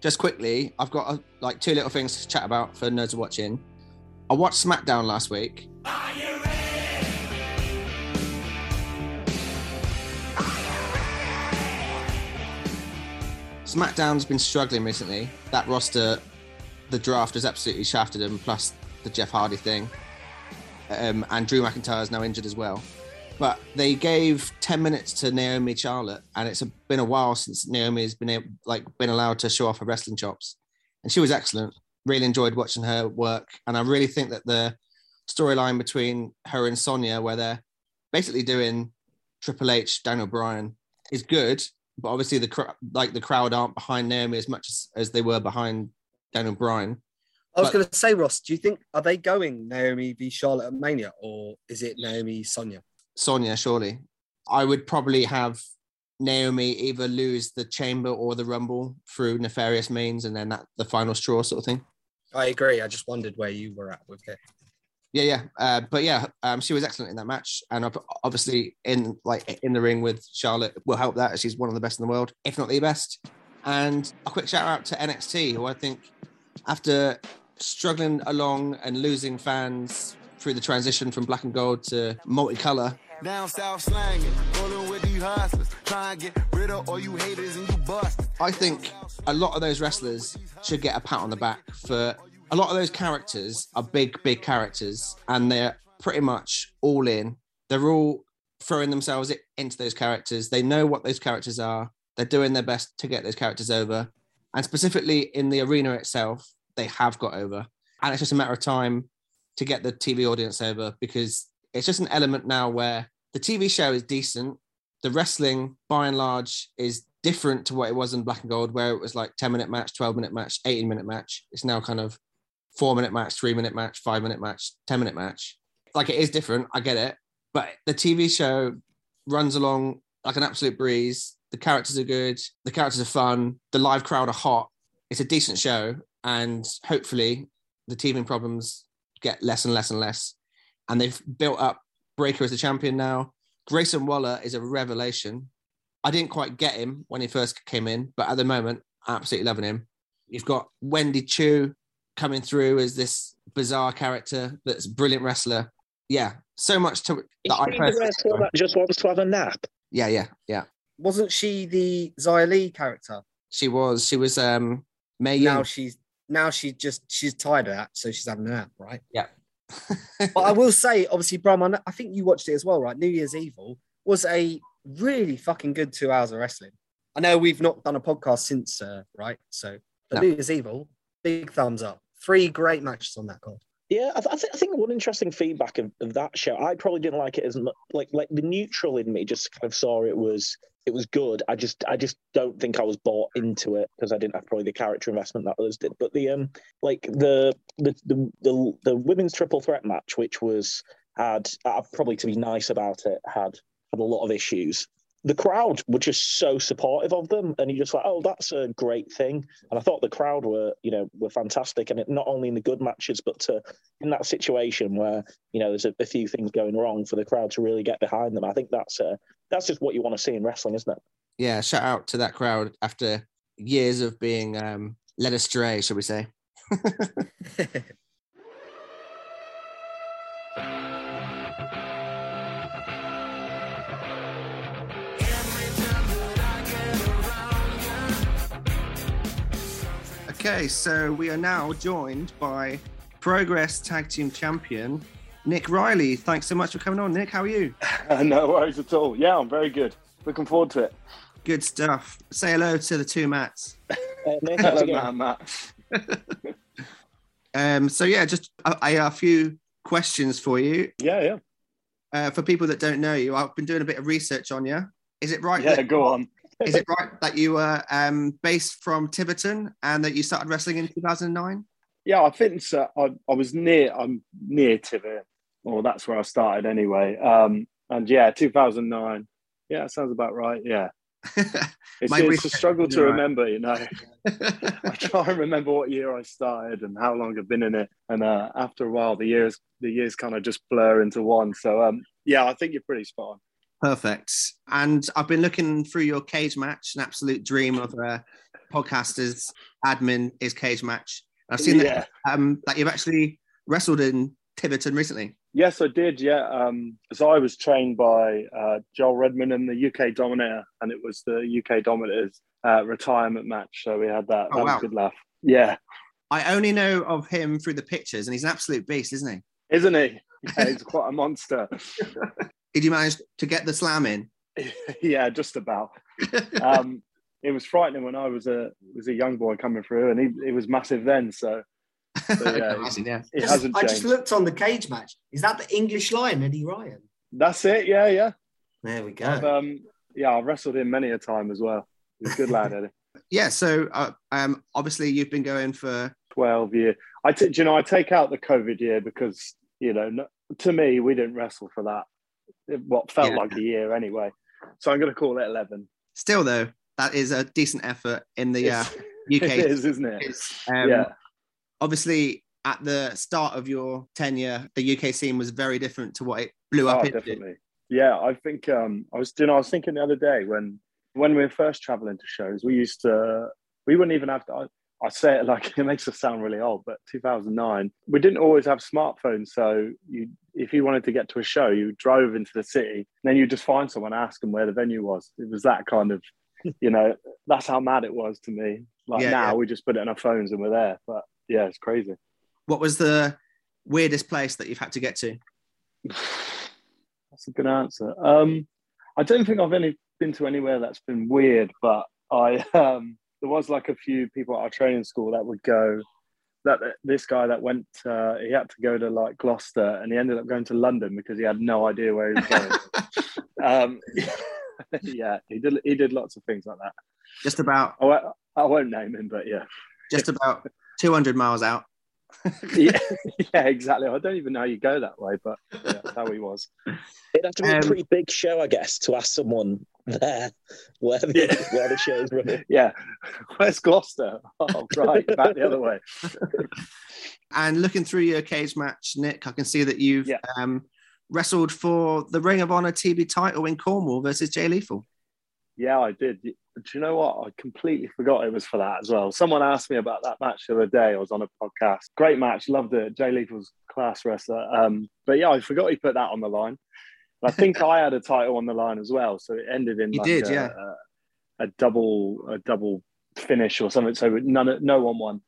Just quickly, I've got uh, like two little things to chat about for nerds watching. I watched SmackDown last week. SmackDown's been struggling recently. That roster, the draft has absolutely shafted them, plus the Jeff Hardy thing. Um, and Drew McIntyre is now injured as well. But they gave 10 minutes to Naomi Charlotte, and it's been a while since Naomi has been able, like been allowed to show off her wrestling chops. And she was excellent. Really enjoyed watching her work. And I really think that the storyline between her and Sonya, where they're basically doing Triple H, Daniel Bryan, is good. But obviously, the cr- like the crowd aren't behind Naomi as much as, as they were behind Daniel Bryan. I was going to say, Ross, do you think are they going Naomi v Charlotte at Mania, or is it Naomi Sonya? Sonya, surely. I would probably have Naomi either lose the chamber or the rumble through nefarious means, and then that the final straw sort of thing. I agree. I just wondered where you were at with it. Yeah, yeah. Uh, but yeah, um, she was excellent in that match, and obviously in like in the ring with Charlotte will help that. She's one of the best in the world, if not the best. And a quick shout out to NXT, who I think after struggling along and losing fans through the transition from black and gold to multicolor, Down south slanging, rolling with these hustlers. Try and get rid of all you haters and you bust. I think a lot of those wrestlers should get a pat on the back for a lot of those characters are big, big characters, and they're pretty much all in. They're all throwing themselves into those characters. They know what those characters are. They're doing their best to get those characters over. And specifically in the arena itself, they have got over. And it's just a matter of time to get the TV audience over because it's just an element now where the TV show is decent. The wrestling, by and large, is different to what it was in Black and Gold, where it was like 10 minute match, 12 minute match, 18 minute match. It's now kind of four minute match, three minute match, five minute match, 10 minute match. Like it is different. I get it. But the TV show runs along like an absolute breeze. The characters are good. The characters are fun. The live crowd are hot. It's a decent show. And hopefully the teething problems get less and less and less. And they've built up Breakker as the champion now. Grayson Waller is a revelation. I didn't quite get him when he first came in, but at the moment, absolutely loving him. You've got Wendy Choo coming through as this bizarre character that's a brilliant wrestler. Yeah, so much to that Is I the wrestler that just wants to have a nap? Yeah, yeah, yeah. Wasn't she the Xia Li character? She was. She was um May Now Young. she's now she just she's tired of that, so she's having a nap, right? Yeah. but I will say, obviously, Bram, I think you watched it as well, right? New Year's Evil was a really fucking good two hours of wrestling. I know we've not done a podcast since, uh, right? So, but No. New Year's Evil, big thumbs up. Three great matches on that card. Yeah, I, th- I, think I think one interesting feedback of, of that show, I probably didn't like it as much. Like, like the neutral in me just kind of saw it was it was good. I just I just don't think I was bought into it because I didn't have probably the character investment that others did. But the um like the the the the, the women's triple threat match, which was had uh, probably to be nice about it, had had a lot of issues. The crowd were just so supportive of them, and you just like, oh, that's a great thing. And I thought the crowd were, you know, were fantastic, and it, not only in the good matches, but to in that situation where you know there's a, a few things going wrong for the crowd to really get behind them. I think that's uh, that's just what you want to see in wrestling, isn't it? yeah, shout out to that crowd after years of being um led astray, shall we say. Okay, so we are now joined by Progress Tag Team Champion Nick Riley. Thanks so much for coming on, Nick. How are you? no worries at all. Yeah, I'm very good. Looking forward to it. Good stuff. Say hello to the two Matts. Nick, how's it going? Matt. Um, so yeah, just I, I a few questions for you. Yeah, yeah. Uh, for people that don't know you, I've been doing a bit of research on you. Is it right? Yeah, that- go on. Is it right that you were um, based from Tiverton and that you started wrestling in 2009? Yeah, I think so. I, I was near. I'm near Tivit, or that's where I started anyway. Um, and yeah, 2009. Yeah, sounds about right. Yeah. It's, it's a struggle to right. remember, you know. I try and remember what year I started and how long I've been in it, and uh, after a while, the years the years kind of just blur into one. So um, yeah, I think you're pretty spot on. Perfect. And I've been looking through your cage match, an absolute dream of a podcaster's admin is cage match. I've seen that, um, that you've actually wrestled in Tiverton recently. Yes, I did. Yeah. Um, so I was trained by uh, Joel Redman and the UK Dominator, and it was the UK Dominator's uh, retirement match. So we had that. Oh, that was wow. a good laugh. Yeah, I only know of him through the pictures, and he's an absolute beast, isn't he? isn't he? Yeah, he's quite a monster. Did you manage to get the slam in? yeah, just about. Um, it was frightening when I was a was a young boy coming through, and he it was massive then. So, so yeah, imagine, yeah. it Just- hasn't I changed. just looked on the cage match. Is that the English Lion, Eddie Ryan? That's it. Yeah, yeah. There we go. I've, um, yeah, I've wrestled him many a time as well. He's a good lad, Eddie. Yeah. So, uh, um, obviously, you've been going for 12 year. I t- do you know, I take out the COVID year because, you know, no, to me, we didn't wrestle for that. What felt Yeah. like a year anyway. So I'm going to call it 11. still though. That is a decent effort in the uh, UK. It is, isn't it? Um, yeah. Obviously, at the start of your tenure, the UK scene was very different to what it blew up Oh, into. definitely. Yeah, I think um, I was. You know, I was thinking the other day when when we were first traveling to shows, we used to we wouldn't even have to. I, say it like it makes us sound really old, but 2009, we didn't always have smartphones. So you, if you wanted to get to a show, you drove into the city, and then you just find someone, ask them where the venue was. It was that kind of, you know, that's how mad it was to me. Like Yeah, now, yeah. we just put it on our phones and we're there. But yeah, it's crazy. What was the weirdest place that you've had to get to? That's a good answer. Um, I don't think I've any been to anywhere that's been weird, but I um, there was like a few people at our training school that would go. That this guy that went, uh, he had to go to like Gloucester, and he ended up going to London because he had no idea where he was going. um, yeah, he did. He did lots of things like that. Just about. I won't, I won't name him, but yeah, just about 200 miles out. yeah, yeah, exactly. I don't even know how you go that way, but yeah, that's how he was. It'd have to be Um, a pretty big show, I guess, to ask someone there where the, where the show's running. Yeah, where's Gloucester? Oh, right, back the other way. And looking through your cage match, Nick, I can see that you've um, wrestled for the Ring of Honor TV title in Cornwall versus Jay Lethal. Yeah, I did. Do you know what? I completely forgot it was for that as well. Someone asked me about that match the other day. I was on a podcast. Great match, loved it. Jay Lethal's class wrestler. Um, but yeah, I forgot he put that on the line. I think I had a title on the line as well, so it ended in You like did, a, yeah. a, a double a double finish or something. So none no one won.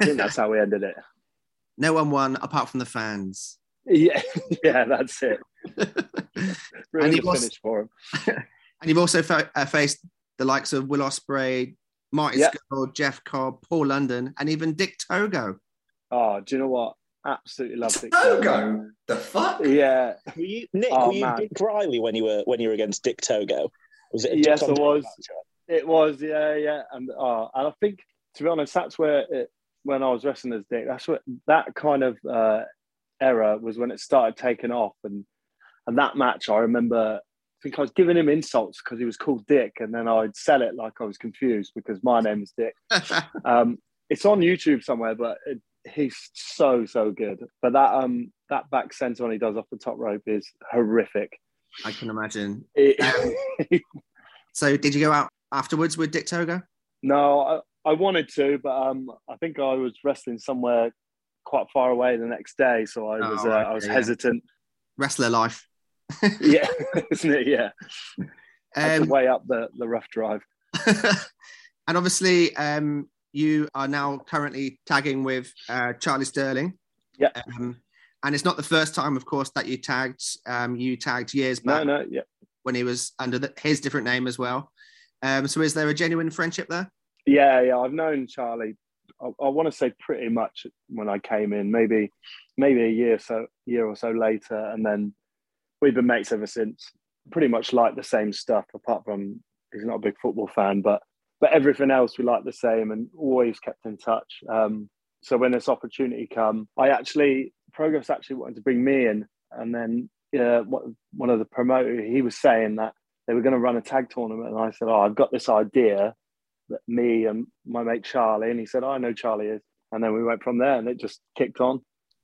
I think that's how we ended it. No one won apart from the fans. Yeah, yeah, that's it. And Really he good was- finish for him. And you've also fa- uh, faced the likes of Will Ospreay, Marty Yeah. Scurll, Jeff Cobb, Paul London, and even Dick Togo. Oh, do you know what? Absolutely loved it. Togo? The fuck? Yeah. Were you Nick? Oh, were you man. Dick Riley when you were when you were against Dick Togo? Was it? A yes, it was. match. It was, yeah, yeah, and uh, and I think to be honest, that's where it, when I was wrestling as Dick, that's what that kind of uh, era was when it started taking off, and and that match I remember. I think I was giving him insults because he was called Dick, and then I'd sell it like I was confused because my name is Dick. um, it's on YouTube somewhere, but it, he's so so good. But that um that back senton when he does off the top rope is horrific. I can imagine. It- So, did you go out afterwards with Dick Togo? No, I, I wanted to, but um, I think I was wrestling somewhere quite far away the next day, so I was Oh, uh, I was yeah. hesitant. Wrestler life. Yeah, isn't it? Yeah, Um, weigh up the the rough drive. and obviously, um, you are now currently tagging with uh, Charlie Sterling. Yeah. Um, and it's not the first time, of course, that you tagged. Um, you tagged years No, back no, yeah, when he was under the, his different name as well. Um, so, is there a genuine friendship there? yeah, yeah. I've known Charlie. I, I want to say pretty much when I came in, maybe maybe a year so year or so later, and then we've been mates ever since. Pretty much like the same stuff, apart from he's not a big football fan, but but everything else we like the same and always kept in touch. Um, so when this opportunity come, I actually Progress actually wanted to bring me in, and then uh, what, one of the promoter he was saying that they were going to run a tag tournament, and I said, "Oh, I've got this idea that me and my mate Charlie," and he said, "I know Charlie is," and then we went from there, and it just kicked on.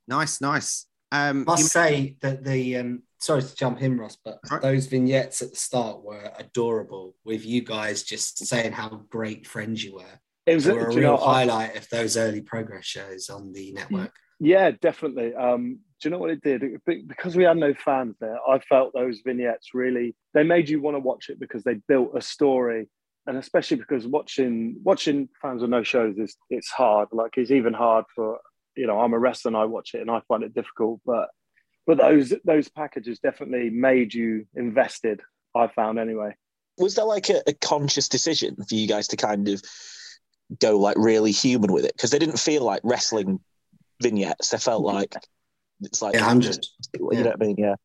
Nice, nice. Um, must you- say that the um, sorry to jump in, Ross, but those vignettes at the start were adorable. With you guys just saying how great friends you were. It was They were a real know, highlight of those early progress shows on the network. Yeah, definitely. Um, do you know what it did? It- because we had no fans there, I felt those vignettes really they made you want to watch it because they built a story, and especially because watching watching fans with no shows is it's hard. Like it's even hard for you know I'm a wrestler and I watch it and I find it difficult, but but those those packages definitely made you invested. I found anyway. Was there like a, a conscious decision for you guys to kind of go like really human with it? Because they didn't feel like wrestling vignettes. They felt like it's like Yeah, I'm just- you know what I mean? Yeah.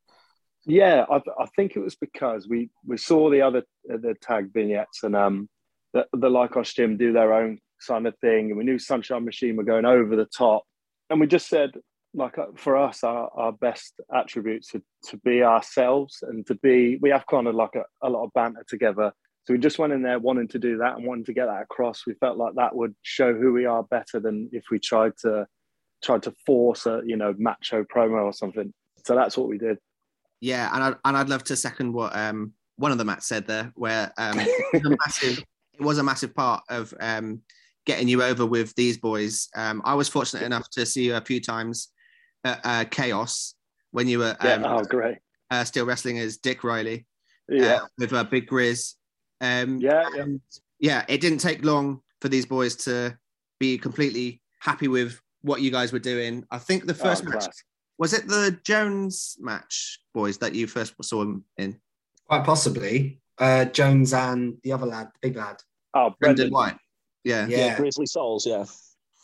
Yeah, I, I think it was because we we saw the other uh, the tag vignettes and um the, the like Lykos gym do their own kind of thing, and we knew Sunshine Machine were going over the top, and we just said like uh, for us our, our best attributes to to be ourselves and to be we have kind of like a, a lot of banter together. So we just went in there wanting to do that and wanting to get that across. We felt like that would show who we are better than if we tried to tried to force a you know macho promo or something. So that's what we did. Yeah, and I'd, and I'd love to second what um, one of the Mats said there, where um, it, was a massive, it was a massive part of um, getting you over with these boys. Um, I was fortunate enough to see you a few times at uh, Chaos when you were Yeah, um, oh great. uh, still wrestling as Dick Riley Yeah. uh, with uh, Big Grizz. Um, Yeah, yeah. and, yeah, it didn't take long for these boys to be completely happy with what you guys were doing. I think the first Oh, match class. was it the Jones match, boys, that you first saw him in? Quite possibly. Uh, Jones and the other lad, the big lad. Oh, Brendan White. Yeah. Yeah, Grizzly Souls. Yeah.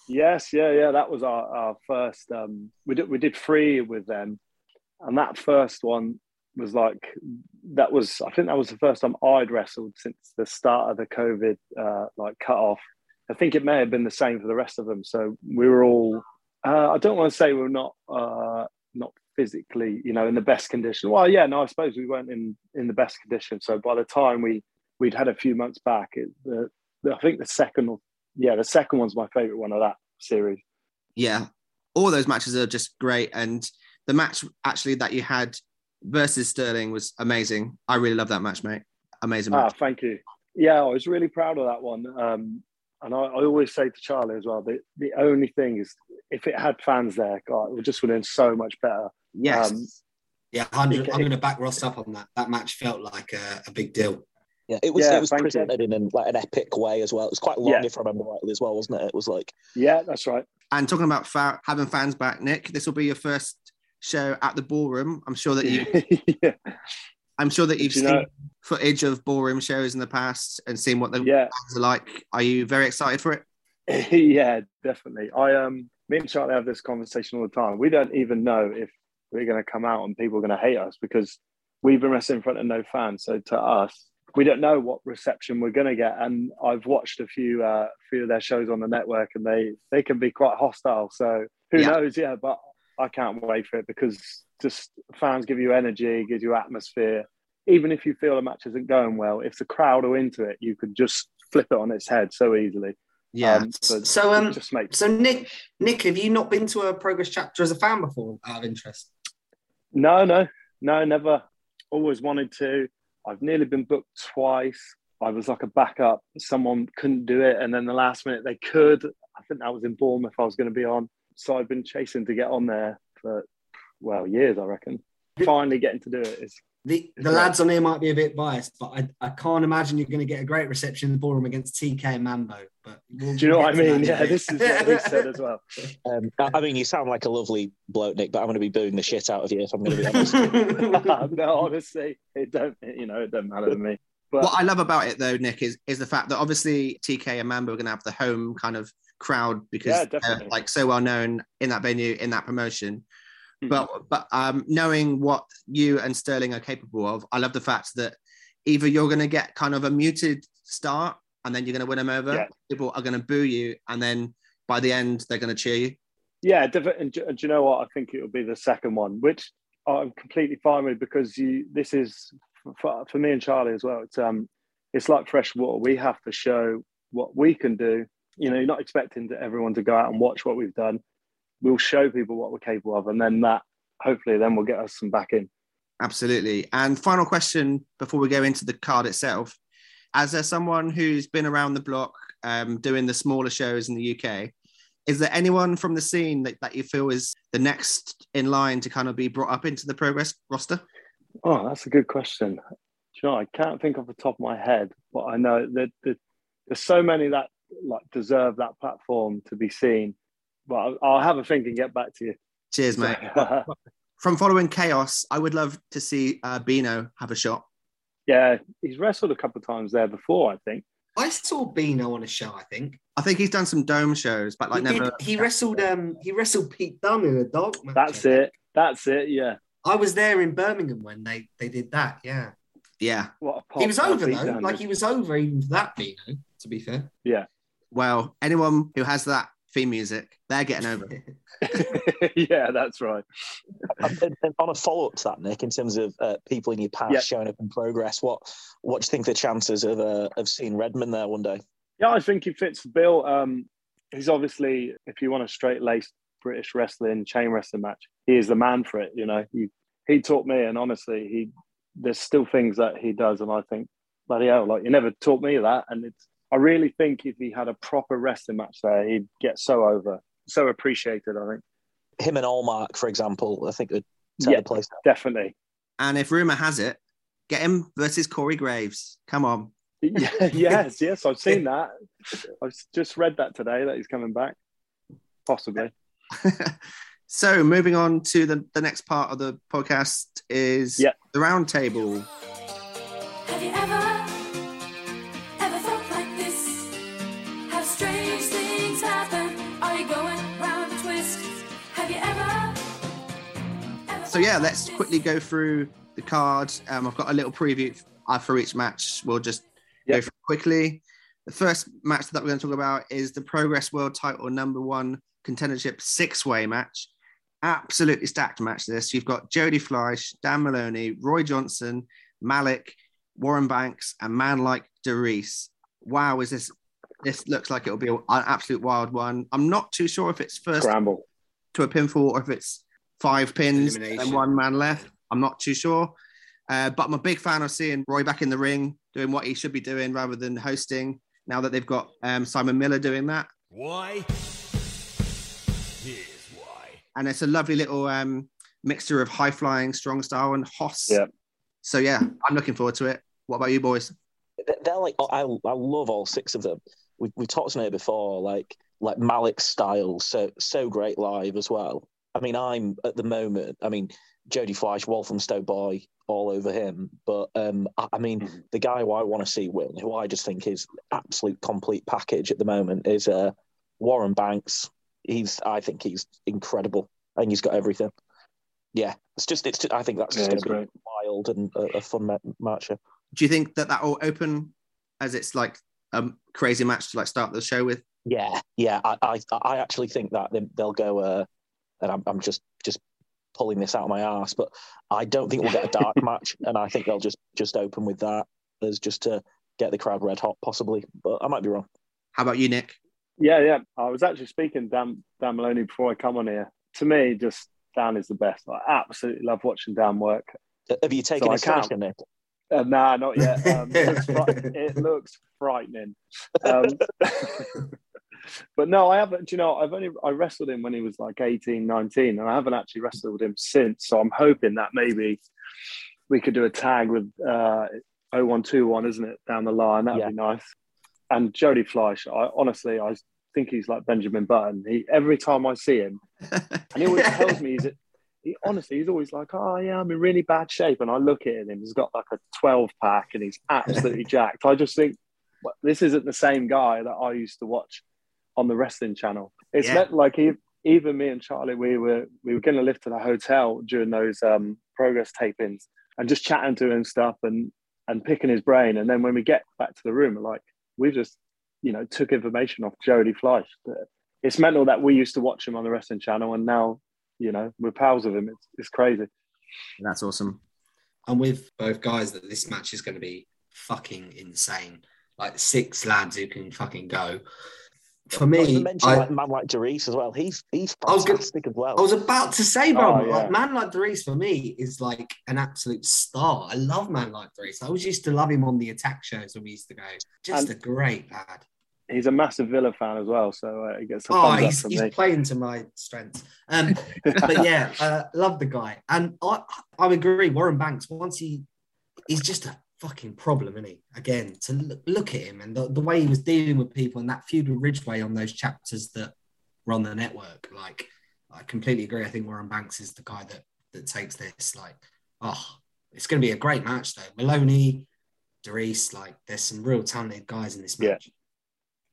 Yes, yeah, yeah. That was our, our first. Um, we did we did three with them, and that first one was like that was. I think that was the first time I'd wrestled since the start of the COVID uh, like cut off. I think it may have been the same for the rest of them. So we were all. Uh, I don't want to say we we're not uh, not physically, you know, in the best condition. Well, yeah, no, I suppose we weren't in in the best condition. So by the time we we'd had a few months back, it, the, the I think the second, yeah, the second one's my favorite one of that series. Yeah, all those matches are just great, and the match actually that you had versus Sterling was amazing. I really love that match, mate. Amazing Ah, match. thank you. Yeah, I was really proud of that one. Um, and I, I always say to Charlie as well, the, the only thing is if it had fans there, God, it would just would have been so much better. Yes. Um, Yeah, 100, It- I'm going to back Ross up on that. That match felt like a, a big deal. Yeah, it was. Yeah, it was thank you. presented in an, like an epic way as well. It was quite long, Yeah. if I remember rightly, as well, wasn't it? It was like yeah, that's right. And talking about fa- having fans back, Nick, this will be your first show at the ballroom. I'm sure that you, yeah. I'm sure that you've Do seen know- footage of ballroom shows in the past and seen what the Yeah. fans are like. Are you very excited for it? yeah, definitely. I um, me and Charlie have this conversation all the time. We don't even know if we're going to come out and people are going to hate us because we've been wrestling in front of no fans. So to us, we don't know what reception we're going to get. And I've watched a few uh, few of their shows on the network, and they they can be quite hostile. So who Yeah. knows? Yeah, but I can't wait for it because just fans give you energy, gives you atmosphere. Even if you feel a match isn't going well, if the crowd are into it, you could just flip it on its head so easily. Yeah. Um, so, So, um, just makes so Nick, Nick, have you not been to a progress chapter as a fan before? Out of interest, No, no, no, never. Always wanted to. I've nearly been booked twice. I was like a backup. Someone couldn't do it, and then the last minute they could. I think that was in Bournemouth. I was going to be on, so I've been chasing to get on there for well years, I reckon. Finally getting to do it is the the lads on here might be a bit biased, but I, I can't imagine you're going to get a great reception in the ballroom against TK and Mambo. But we'll- Do you know what I mean? that in a Yeah, this is what he said as well. Um, I I mean, you sound like a lovely bloke, Nick, but I'm going to be booing the shit out of you if I'm going to be honest. no, honestly, it don't. You know, it don't matter to me. But what I love about it though, Nick, is is the fact that obviously TK and Mambo are going to have the home kind of crowd because Yeah, they're like so well known in that venue in that promotion. Mhm. But but um, knowing what you and Sterling are capable of, I love the fact that either you're going to get kind of a muted start and then you're going to win them over. Yeah. People are going to boo you, and then by the end they're going to cheer you. Yeah. And, do- you know what? I think it will be the second one, which I'm completely fine with because you. This is for, for me and Charlie as well. It's um, it's like fresh water. We have to show what we can do. You know, you're not expecting everyone to go out and watch what we've done. We'll show people what we're capable of, and then that hopefully then will get us some back in. Absolutely. And final question before we go into the card itself. As there someone who's been around the block um, doing the smaller shows in the UK, is there anyone from the scene that, that you feel is the next in line to kind of be brought up into the progress roster? Oh, that's a good question. Do you know, I can't think off the top of my head, but I know that, that there's so many that like deserve that platform to be seen. But I'll, I'll have a think and get back to you. Cheers, mate. From following Chaos, I would love to see uh, Bino have a shot. yeah, he's wrestled a couple of times there before, I think. I saw Bino on a show. I think I think he's done some dome shows, but like he, did- never. he wrestled. Um, he wrestled Pete Dunne in a dog match. That's it. That's it. Yeah. I was there in Birmingham when they they did that. Yeah, Yeah. What a he was over though. Dunne Like he was over even for that Bino. To be fair. Yeah. Well, anyone who has that theme music, they're getting over. yeah, that's right. and, and- and on a follow up to that, Nick, in terms of uh, people in your past Yeah. showing up in progress, what what do you think the chances of uh, of seeing Redman there one day? Yeah, I think he fits the bill. Um, he's obviously, if you want a straight laced British wrestling chain wrestling match, he is the man for it. You know, he he taught me, and honestly, he there's still things that he does, and I think, bloody hell, like you never taught me that, and it's. I really think if he had a proper wrestling match there, he'd get so over, so appreciated. I think Him and Allmark, for example, I think would tear Yeah. the place. down. definitely. And if rumor has it, get him versus Corey Graves. Come on. yes, yes, I've seen that. I've just read that today that he's coming back, possibly. so moving on to the, the next part of the podcast is Yeah. the round so yeah, let's quickly go through the card. Um, I've got a little preview uh, for each match. We'll just go Yep. through quickly. The first match that we're going to talk about is the Progress World Title number one contendership six-way match. Absolutely stacked match. This you've got Jody Fleisch, Dan Moloney, Roy Johnson, Malik, Warren Banks, and man like DeReiss. Wow, is this? This looks like it'll be an absolute wild one. I'm not too sure if it's first Scramble. to a pinfall or if it's five pins and one man left. I'm not too sure. Uh, but I'm a big fan of seeing Roy back in the ring, doing what he should be doing rather than hosting. Now that they've got um, Simon Miller doing that, Why? Here's why. and it's a lovely little um, mixture of high flying, strong style, and Hoss. Yeah. So yeah, I'm looking forward to it. What about you boys? They're- They're like I, I love all six of them. We we talked on it before, like like Malik's style, so so great live as well. I mean, I'm at the moment. I mean, Jody Fleisch, Walthamstow boy, all over him. But um, I, I mean, Mm-hmm. the guy who I want to see win, who I just think is absolute complete package at the moment, is uh, Warren Banks. He's, I think he's incredible. I think he's got everything. Yeah, it's just, it's. Just, I think that's just Yeah, going to be great. wild and a, a fun ma- match. Do you think that that will open as it's like a crazy match to like start the show with? Yeah, yeah. I, I, I actually think that they- they'll go. Uh, and I'm, I'm just, just pulling this out of my ass, but I don't think we'll get a dark match, and I think they'll just, just open with that as just to get the crowd red hot, possibly. But I might be wrong. How about you, Nick? Yeah, yeah. I was actually speaking Dan Dan Moloney before I come on here. To me, just Dan is the best. I absolutely love watching Dan work. Have you taken So I his can't- Nick? Uh, nah, not yet. Um, it, looks fri- it looks frightening. Um, but no, I haven't. You know, I've only I wrestled him when he was like 18, 19, and I haven't actually wrestled him since. So I'm hoping that maybe we could do a tag with uh, 0121, isn't it, down the line? That'd Yeah. be nice. And Jody Fleisch, I honestly, I think he's like Benjamin Button. He every time I see him, and he always tells me he's. He honestly, he's always like, "Oh yeah, I'm in really bad shape," and I look at him. He's got like a 12 pack, and he's absolutely jacked. I just think this isn't the same guy that I used to watch on the wrestling channel. It's Yeah. meant like e- even me and Charlie, we were we were going to live to the hotel during those um, progress tapings and just chatting to him and stuff and and picking his brain. And then when we get back to the room, we're like we've just you know took information off Jody Fleisch. It's mental that we used to watch him on the wrestling channel, and now you know we're pals with him. It's it's crazy. That's awesome. I'm with both guys that this match is going to be fucking insane. Like six lads who can fucking go. For me, mention I, like man like DeReiss as well. He's he's I was gonna- fantastic as well. I was about to say, bro, Oh, yeah. like, man like DeReiss for me is like an absolute star. I love man like DeReiss. I always used to love him on the attack shows when we used to go. Just And- a great lad. He's a massive Villa fan as well, so uh, he gets a Oh, he's, he's playing to my strengths. Um, but yeah, uh, love the guy, and I I agree. Warren Banks, once he, he's just a fucking problem, isn't he? Again, to look, look at him and the, the way he was dealing with people and that feud with Ridgeway on those chapters that were on the network. Like, I completely agree. I think Warren Banks is the guy that that takes this. Like, oh, it's going to be a great match though. Moloney, DeReiss, like, there's some real talented guys in this match. Yeah.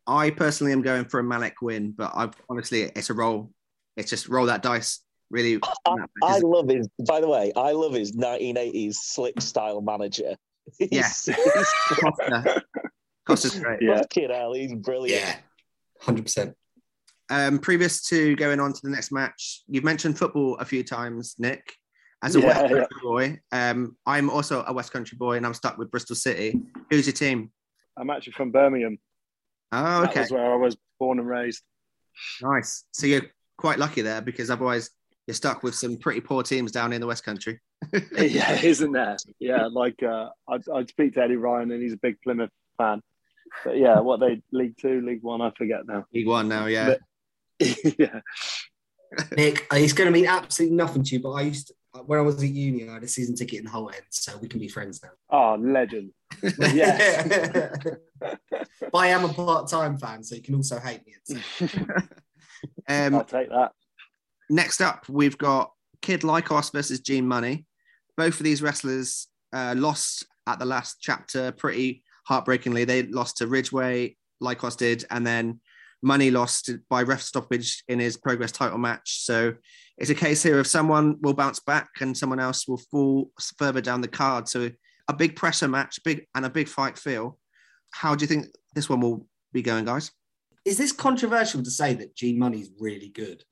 I personally am going for a Malik win, but I honestly, it's a roll. It's just roll that dice. Really, I, I love his. By the way, I love his 1980s slick style manager. He's, Yes. he's Costa. Costa's great. Yeah. fucking hell. He's brilliant. Yeah, hundred percent. Um, previous to going on to the next match, you've mentioned football a few times, Nick. As a Yeah, West yeah. Country boy, um, I'm also a West Country boy, and I'm stuck with Bristol City. Who's your team? I'm actually from Birmingham. Oh, okay, was where I was born and raised. nice. So you're quite lucky there because otherwise you're stuck with some pretty poor teams down in the West Country. yeah, isn't there? Yeah, like uh, I'd, I'd speak to Eddie Ryan, and he's a big Plymouth fan. But yeah, what they League Two, League One, I forget now. League One now, yeah. yeah, Nick, uh, it's going to mean absolutely nothing to you, but I used to, when I was at uni, I had a season ticket in the Holte End, so we can be friends now. oh, legend. Yes. but I am a part-time fan, so you can also hate me. It's- Um, I'll take that. Next up, we've got Kid Lykos versus Gene Munny. Both of these wrestlers uh, lost at the last chapter pretty heartbreakingly. They lost to Ridgeway, Lykos did, and then Munny lost by ref stoppage in his Progress title match. So it's a case here of someone will bounce back and someone else will fall further down the card. So a big pressure match, big and a big fight feel. How do you think this one will be going, guys? Is this controversial to say that G Money's really good?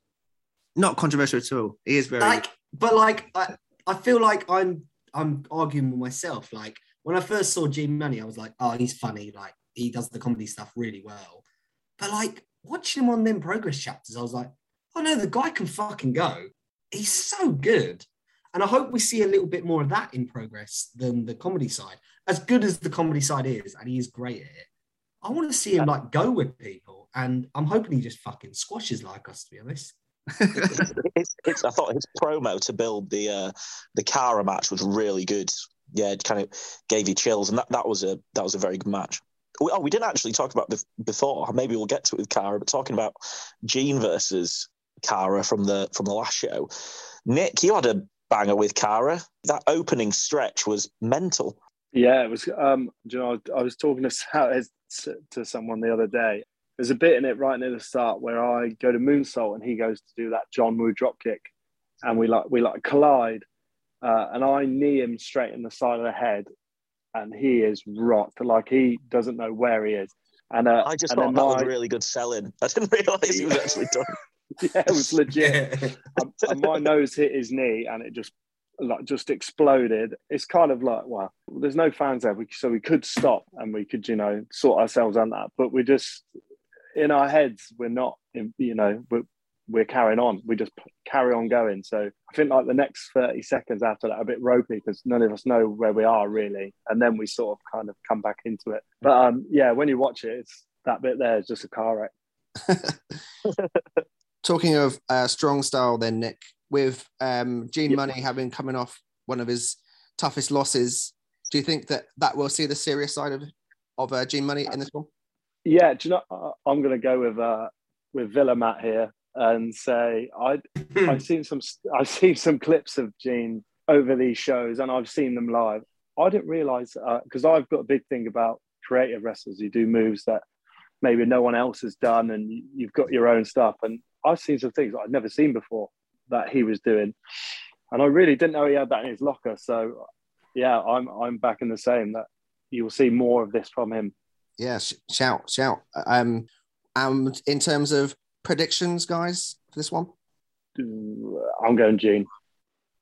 Not controversial at all. He is very like, but like I, I feel like I'm I'm arguing with myself. Like when I first saw G Money, I was like, oh, he's funny. Like he does the comedy stuff really well. But like watching him on them progress chapters, I was like, oh no, the guy can fucking go. He's so good. And I hope we see a little bit more of that in progress than the comedy side. As good as the comedy side is, and he is great at it, I want to see him like go with people. And I'm hoping he just fucking squashes like us, to be honest. it's, it's, I thought his promo to build the uh, the Cara match was really good. Yeah, it kind of gave you chills, and that, that was a that was a very good match. We, oh, we didn't actually talk about this before. Maybe we'll get to it with Cara, but talking about Gene versus Cara from the from the last show. Nick, you had a banger with Cara. That opening stretch was mental. Yeah, it was. Um, you know, I was talking to to someone the other day. There's a bit in it right near the start where I go to moonsault and he goes to do that John Woo drop kick, and we like we like collide, uh, and I knee him straight in the side of the head, and he is rocked like he doesn't know where he is. And uh, I just and thought then that was my- really good selling. I didn't realise he was actually done. yeah, it was legit. and, and my nose hit his knee, and it just like just exploded. It's kind of like, well, there's no fans there, we, so we could stop and we could, you know, sort ourselves on that. But we just in our heads, we're not, in, you know, we're, we're carrying on. We just p- carry on going. So I think like the next 30 seconds after that, a bit ropey because none of us know where we are really, and then we sort of kind of come back into it. But um, yeah, when you watch it, it's that bit there is just a car wreck. Talking of uh, strong style, then Nick, with um, Gene Munny having coming off one of his toughest losses, do you think that that will see the serious side of of uh, Gene Munny in this one? Yeah, do you know? I'm going to go with uh, with Villa Matt here and say I I've seen some I've seen some clips of Gene over these shows and I've seen them live. I didn't realize because I've got a big thing about creative wrestlers who do moves that maybe no one else has done, and you- you've got your own stuff. And I've seen some things I'd never seen before that he was doing, and I really didn't know he had that in his locker. So yeah, I'm I'm back in the same that you will see more of this from him. Yeah, sh- shout, shout. Um, and in terms of predictions, guys, for this one, I'm going Gene.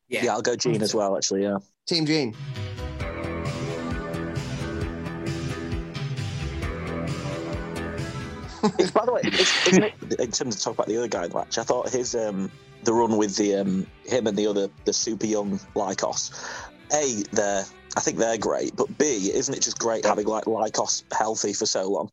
Yeah, I'll go Gene as well. Actually, yeah. Team Gene. It's, by the way, isn't it, in terms of talk about the other guy in the match, I thought his um, the run with the um, him and the other the super young Lykos. A, they're I think they're great, but B, isn't it just great having like Lykos healthy for so long?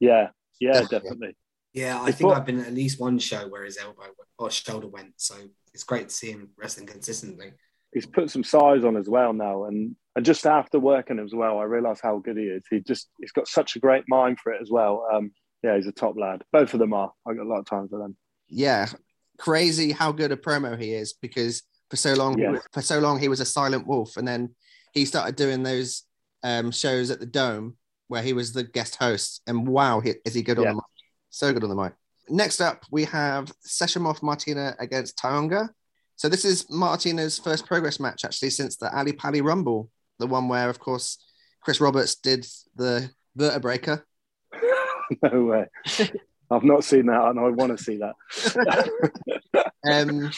Yeah, yeah, definitely. Yeah, I It's think what- I've been at least one show where his elbow or shoulder went. So it's great to see him wrestling consistently. he's put some size on as well now and, and just after working as well i realized how good he is he just he's got such a great mind for it as well um yeah he's a top lad both of them are i got a lot of time for them Yeah, crazy how good a promo he is because for so long, Yeah. for so long he was a silent wolf, and then he started doing those um, shows at the Dome where he was the guest host, and wow, he, is he good on the mic? So good on the mic. Next up, we have Session Moth Martina against Tionga. So this is Martina's first progress match actually since the Ali Pali Rumble, the one where, of course, Chris Roberts did the Vertebreaker. no way i've not seen that and i want to see that Um,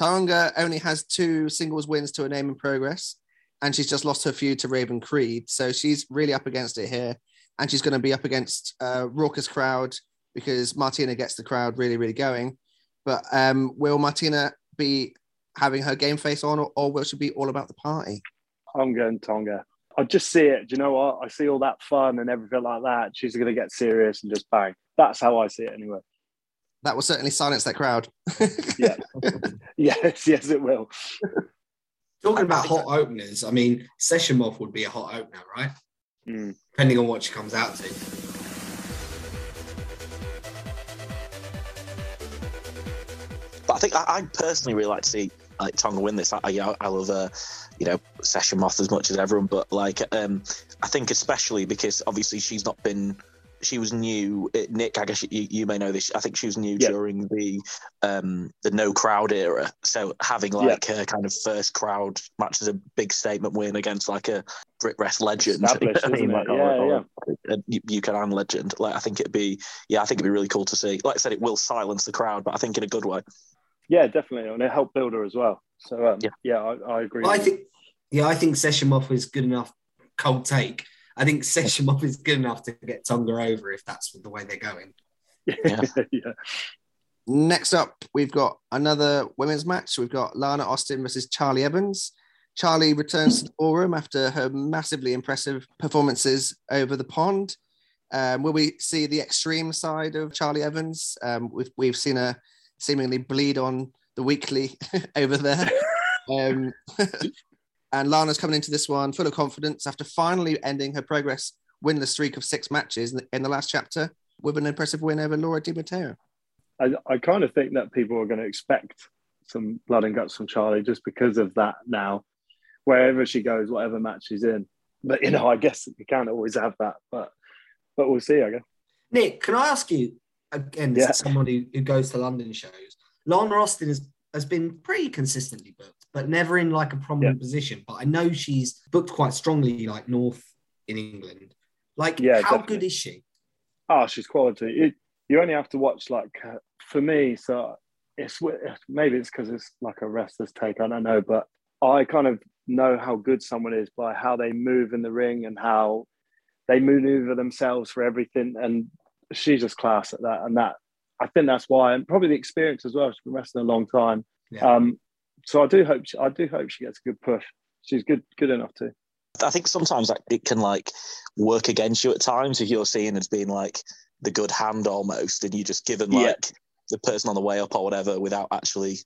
only has two singles wins to her name in progress, and she's just lost her feud to Raven Creed. So she's really up against it here, and she's going to be up against uh, raucous crowd because Martina gets the crowd really, really going. But um, will Martina be having her game face on, or, or will she be all about the party? i'm going tonga i just see it do you know what i see all that fun and everything like that she's going to get serious and just bang that's how i see it anyway That will certainly silence that crowd. yeah yes yes it will Talking about hot openers, I mean, Session Moth would be a hot opener, right? Mm. Depending on what she comes out to. But I think I, I personally really like to see like Tonga win this. I, I, I love uh, you know Session Moth as much as everyone, but like um, I think especially because obviously she's not been she was new. Nick, I guess you, you may know this. I think she was new Yeah. during the um, the no crowd era. So having like her kind of first crowd match is a big statement win against like a Brit Rest legend. Established, I mean, like, it? or- Yeah, or a UCAN legend. Like I think it'd be, yeah, I think it'd be really cool to see. Like I said, it will silence the crowd, but I think in a good way. Yeah, definitely, and it helped build her as well. So um, yeah, I, I agree. I think, yeah, I think Session Moth is good enough. Cold take. I think Session Moth is good enough to get Tonga over if that's the way they're going. Yeah. yeah. Next up, we've got another women's match. We've got Lana Austin versus Charli Evans. Charli returns to the ballroom after her massively impressive performances over the pond. Um, will we see the extreme side of Charli Evans? Um, we've, we've seen her seemingly bleed on the weekly over there. Um, and Lana's coming into this one full of confidence after finally ending her progress winless streak of six matches in the, in the last chapter with an impressive win over Laura Di Matteo. I, I kind of think that people are going to expect some blood and guts from Charli just because of that now. Wherever she goes, whatever match she's in. But you know, I guess you can't always have that. But but we'll see, I guess. Nick, can I ask you again? This Yeah. is someone who, who goes to London shows. Lana Austin has, has been pretty consistently booked, but never in like a prominent position. But I know she's booked quite strongly, like North in England. Like, Yeah, how definitely. good is she? Oh, she's quality. It, you only have to watch like for me. So it's maybe it's because it's like a wrestler's take. I don't know, but I kind of know how good someone is by how they move in the ring and how they maneuver themselves for everything. And she's just class at that. And that I think that's why, and probably the experience as well. She's been wrestling a long time. Yeah. Um, so I do hope she, I do hope she gets a good push. She's good good enough to. I think sometimes like, it can like work against you at times if you're seen as being like the good hand almost, and you just given Yeah. like the person on the way up or whatever without actually,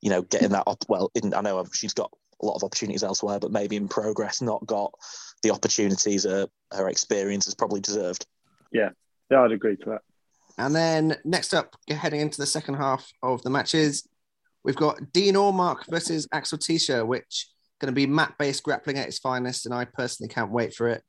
you know, getting that up. Well, in, I know she's got a lot of opportunities elsewhere, but maybe in progress, not got the opportunities uh, her experience has probably deserved. Yeah, yeah, I'd agree to that. And then next up, heading into the second half of the matches, we've got Dean Allmark versus Axel Tischer, which going to be mat-based grappling at its finest, and I personally can't wait for it.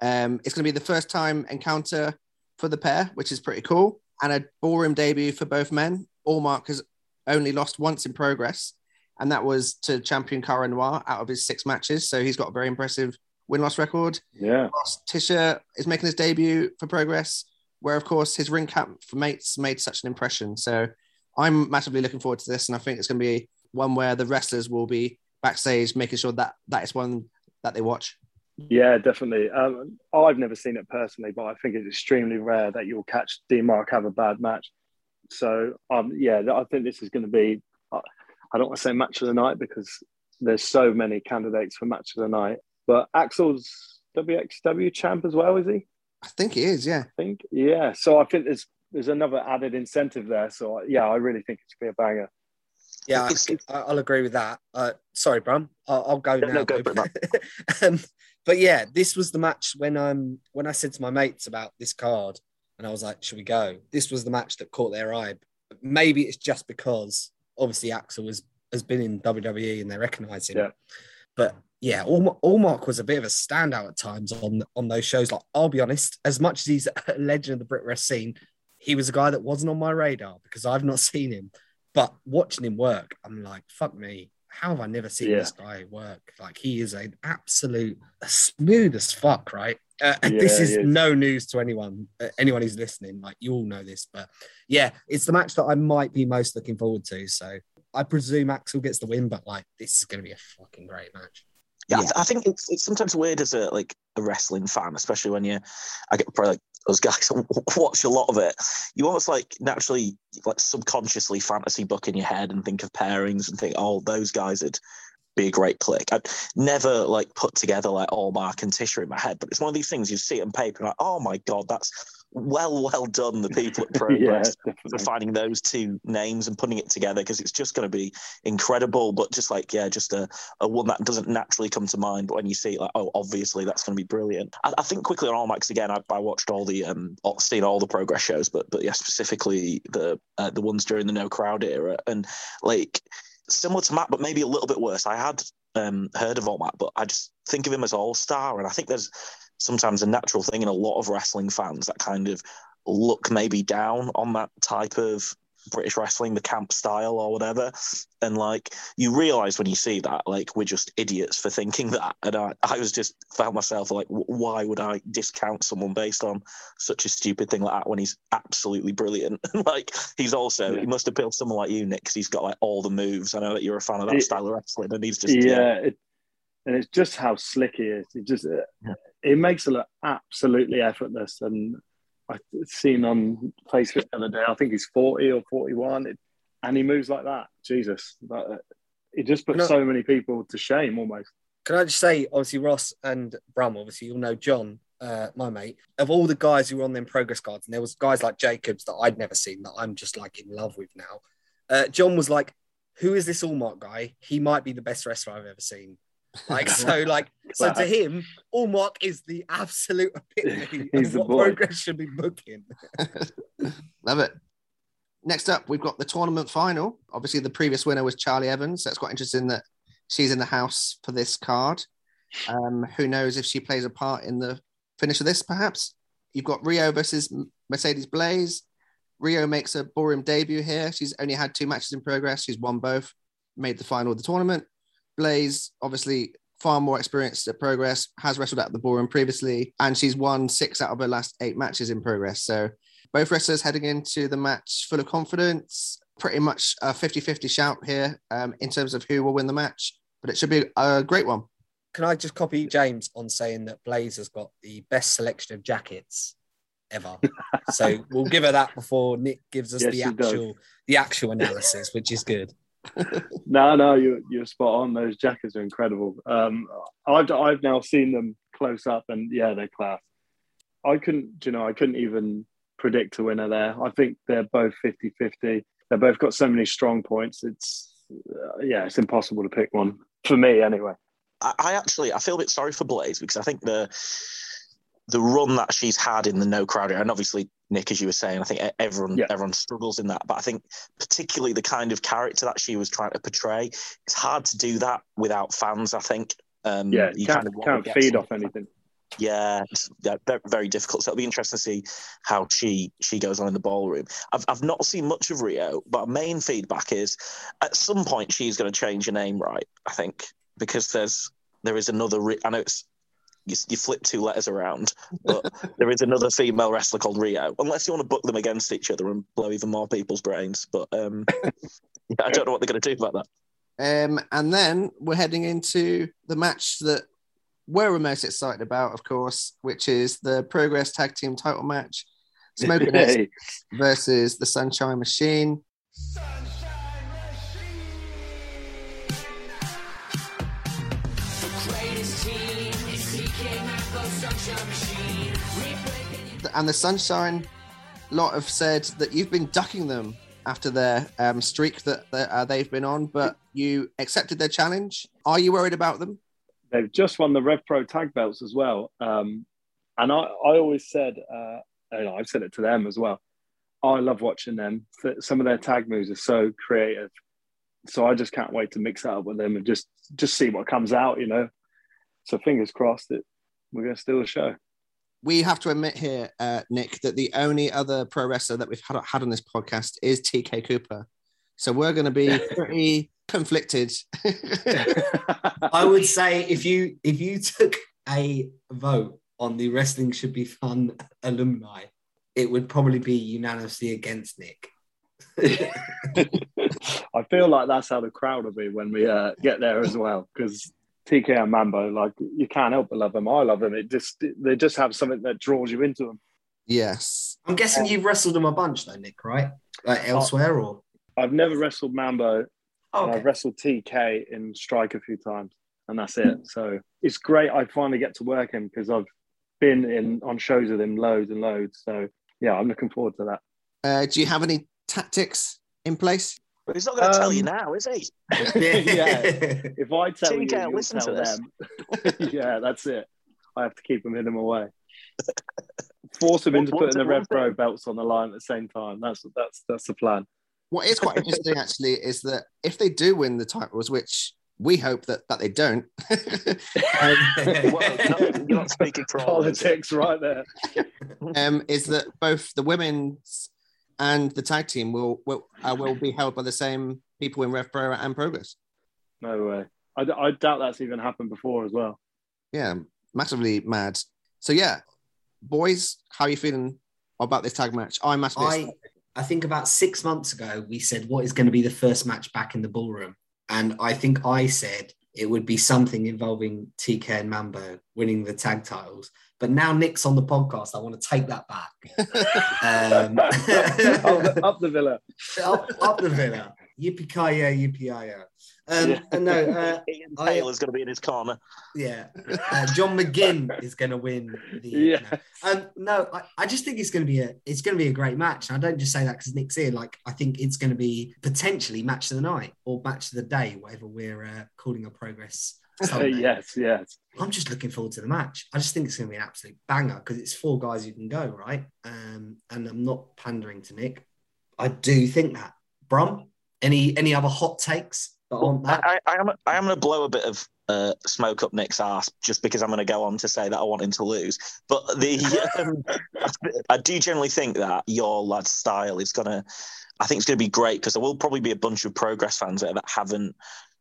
Um, it's going to be the first time encounter for the pair, which is pretty cool, and a ballroom debut for both men. Allmark has only lost once in progress, and that was to champion Cara Noir out of his six matches. So he's got a very impressive win-loss record. Yeah. Tischer is making his debut for Progress, where of course his ring cap for mates made such an impression. So I'm massively looking forward to this, and I think it's going to be one where the wrestlers will be backstage making sure that that is one that they watch. Yeah, definitely. Um, I've never seen it personally, but I think it's extremely rare that you'll catch D Mark have a bad match. So, um, yeah, I think this is going to be. I I don't want to say match of the night because there's so many candidates for match of the night. But Axel's WXW champ as well, is he? I think he is. Yeah. I think yeah. So I think there's there's another added incentive there. So yeah, I really think it's going to be a banger. Yeah, I'll agree with that. Uh, sorry, Brum. I'll, I'll go Yeah, now. no, go babe. for it, um, but yeah, this was the match when um when I said to my mates about this card, and I was like, "Should we go?" This was the match that caught their eye. Maybe it's just because obviously Axel has has been in WWE and they recognise him. Yeah. But yeah, Allmark, Allmark was a bit of a standout at times on on those shows. Like I'll be honest, as much as he's a legend of the Brit wrestling scene, he was a guy that wasn't on my radar because I've not seen him. But watching him work, I'm like, fuck me. How have I never seen Yeah. this guy work? Like he is an absolute smooth as fuck, right? Uh, and Yeah, this is is. no news to anyone, uh, anyone who's listening. Like you all know this, but yeah, it's the match that I might be most looking forward to. So I presume Axel gets the win, but like this is going to be a fucking great match. Yeah, I, th- I think it's it's sometimes weird as a like a wrestling fan, especially when you I get probably like those guys watch a lot of it. You almost like naturally like subconsciously fantasy book in your head and think of pairings and think, oh, those guys would be a great click. I'd never like put together like Allmark and Tischer in my head, but it's one of these things you see it on paper, like, oh my god, that's well, well done, the people at Progress for finding those two names and putting it together because it's just going to be incredible. But just like, yeah, just a, a one that doesn't naturally come to mind. But when you see it, like, oh, obviously that's going to be brilliant. I, I think quickly on All Max again, I, I watched all the, um, all- seen all the Progress shows, but but yeah, specifically the uh, the ones during the No Crowd era, and like similar to Matt, but maybe a little bit worse. I had um, heard of Allmark, but I just think of him as All Star, and I think there's sometimes a natural thing in a lot of wrestling fans that kind of look maybe down on that type of British wrestling, the camp style or whatever. And like you realize when you see that, like we're just idiots for thinking that. And I, I was just felt myself like, why would I discount someone based on such a stupid thing like that when he's absolutely brilliant? like he's also, he must appeal to someone like you, Nick, because he's got like all the moves. I know that you're a fan of that It- style of wrestling, and he's just yeah, It, and it's just how slick he is. It just it makes it look absolutely effortless. And I seen on Facebook the other day, I think he's forty or forty one, it, and he moves like that. Jesus, that, it just puts No. so many people to shame almost. Can I just say, obviously, Ross and Bram, obviously, you'll know John, uh, my mate, of all the guys who were on them progress cards, and there was guys like Jacobs that I'd never seen that I'm just like in love with now. Uh, John was like, "Who is this Allmark guy? He might be the best wrestler I've ever seen." Like so, like so to him, Allmark is the absolute epitome He's of the what boy. progress should be booking. Love it. Next up, we've got the tournament final. Obviously, the previous winner was Charli Evans. So it's quite interesting that she's in the house for this card. Um, who knows if she plays a part in the finish of this, perhaps? You've got Rio versus Mercedes Blaze. Rio makes a ballroom debut here. She's only had two matches in progress. She's won both, made the final of the tournament. Blaze, obviously, far more experienced at progress, has wrestled at the ballroom previously, and she's won six out of her last eight matches in progress. So both wrestlers heading into the match full of confidence. Pretty much a 50 50 shout here um, in terms of who will win the match, but it should be a great one. Can I just copy James on saying that Blaze has got the best selection of jackets ever? so we'll give her that before Nick gives us Yes, the she does. actual the actual analysis, which is good. No, no, you're you're spot on. Those jackets are incredible. Um, I've I've now seen them close up, and yeah, they're class. I couldn't, you know, I couldn't even predict a winner there. I think they're both 50-50. They've both got so many strong points. It's uh, yeah, it's impossible to pick one for me anyway. I, I actually I feel a bit sorry for Blaze because I think the the run that she's had in the no crowd and obviously Nick, as you were saying, I think everyone everyone struggles in that. But I think particularly the kind of character that she was trying to portray, it's hard to do that without fans. I think. Um, Yeah, you can't kind of can't feed off anything. Yeah, yeah, very difficult. So it'll be interesting to see how she she goes on in the ballroom. I've I've not seen much of Rio, but our main feedback is at some point she's going to change her name, right? I think because there's there is another. I know it's you, you flip two letters around, but there is another female wrestler called Rio. Unless you want to book them against each other and blow even more people's brains, but um, yeah, I don't know what they're going to do about that. Um, and then we're heading into the match that we're most excited about, of course, which is the Progress Tag Team title match. Smokin' Aces versus the Sunshine Machine. Greatest And the Sunshine lot have said that you've been ducking them after their um, streak that, uh, they've been on, but you accepted their challenge. Are you worried about them? They've just won the Rev Pro tag belts as well. Um, and I, I always said, uh, and I've said it to them as well. I love watching them. Some of their tag moves are so creative. So I just can't wait to mix that up with them and just just see what comes out, you know. So fingers crossed that we're going to steal the show. We have to admit here, uh, Nick, that the only other pro wrestler that we've had, had on this podcast is TK Cooper. So we're going to be pretty conflicted. I would say if you if you took a vote on the wrestling should be fun alumni, it would probably be unanimously against Nick. I feel like that's how the crowd will be when we uh, get there as well. Because TK and Mambo, like you can't help but love them. I love them. It just they just have something that draws you into them. Yes. I'm guessing you've wrestled them a bunch though, Nick, right? Like elsewhere or I've never wrestled Mambo. Oh, okay. I've wrestled TK in Strike a few times, and that's it. So it's great. I finally get to work him because I've been in on shows with him loads and loads. So yeah, I'm looking forward to that. Uh, do you have any tactics in place? But he's not going to tell you Um, now, is he? yeah. If I tell you, you'll listen tell to them. yeah, that's it. I have to keep them hidden away. Force them into putting the red Rev what- Pro belts on the line at the same time. That's that's that's the plan. What is quite interesting, actually, is that if they do win the titles, which we hope that that they don't. well, you're not, speaking for all of us. Politics right there. um, is that both the women's and the tag team will will uh, will be held by the same people in Rev Pro and Progress. No way. I, d- I doubt that's even happened before as well. Yeah, massively mad. So yeah, boys, how are you feeling about this tag match? I'm massively I. I think about six months ago, we said, what is going to be the first match back in the ballroom? And I think I said it would be something involving TK and Mambo winning the tag titles. But now Nick's on the podcast. I want to take that back. um, up, the, up the villa. up, up the villa. Yippee ki yippee um, Yeah. and no, uh, Ian I- Taylor's going to be in his corner. yeah, uh, John McGinn is going to win. The, Yeah. um, no, I, I just think it's going to be a it's going to be a great match. And I don't just say that because Nick's here. Like I think it's going to be potentially match of the night or match of the day, whatever we're uh, calling a progress. Sunday. yes, yes. I'm just looking forward to the match. I just think it's going to be an absolute banger because it's four guys who can go right. Um, and I'm not pandering to Nick. I do think that. Brum, any any other hot takes that aren't that? I, I, I am I am going to blow a bit of uh, smoke up Nick's ass just because I'm going to go on to say that I want him to lose. But the um, I do generally think that your lad's style is going to. I think it's going to be great because there will probably be a bunch of progress fans there that haven't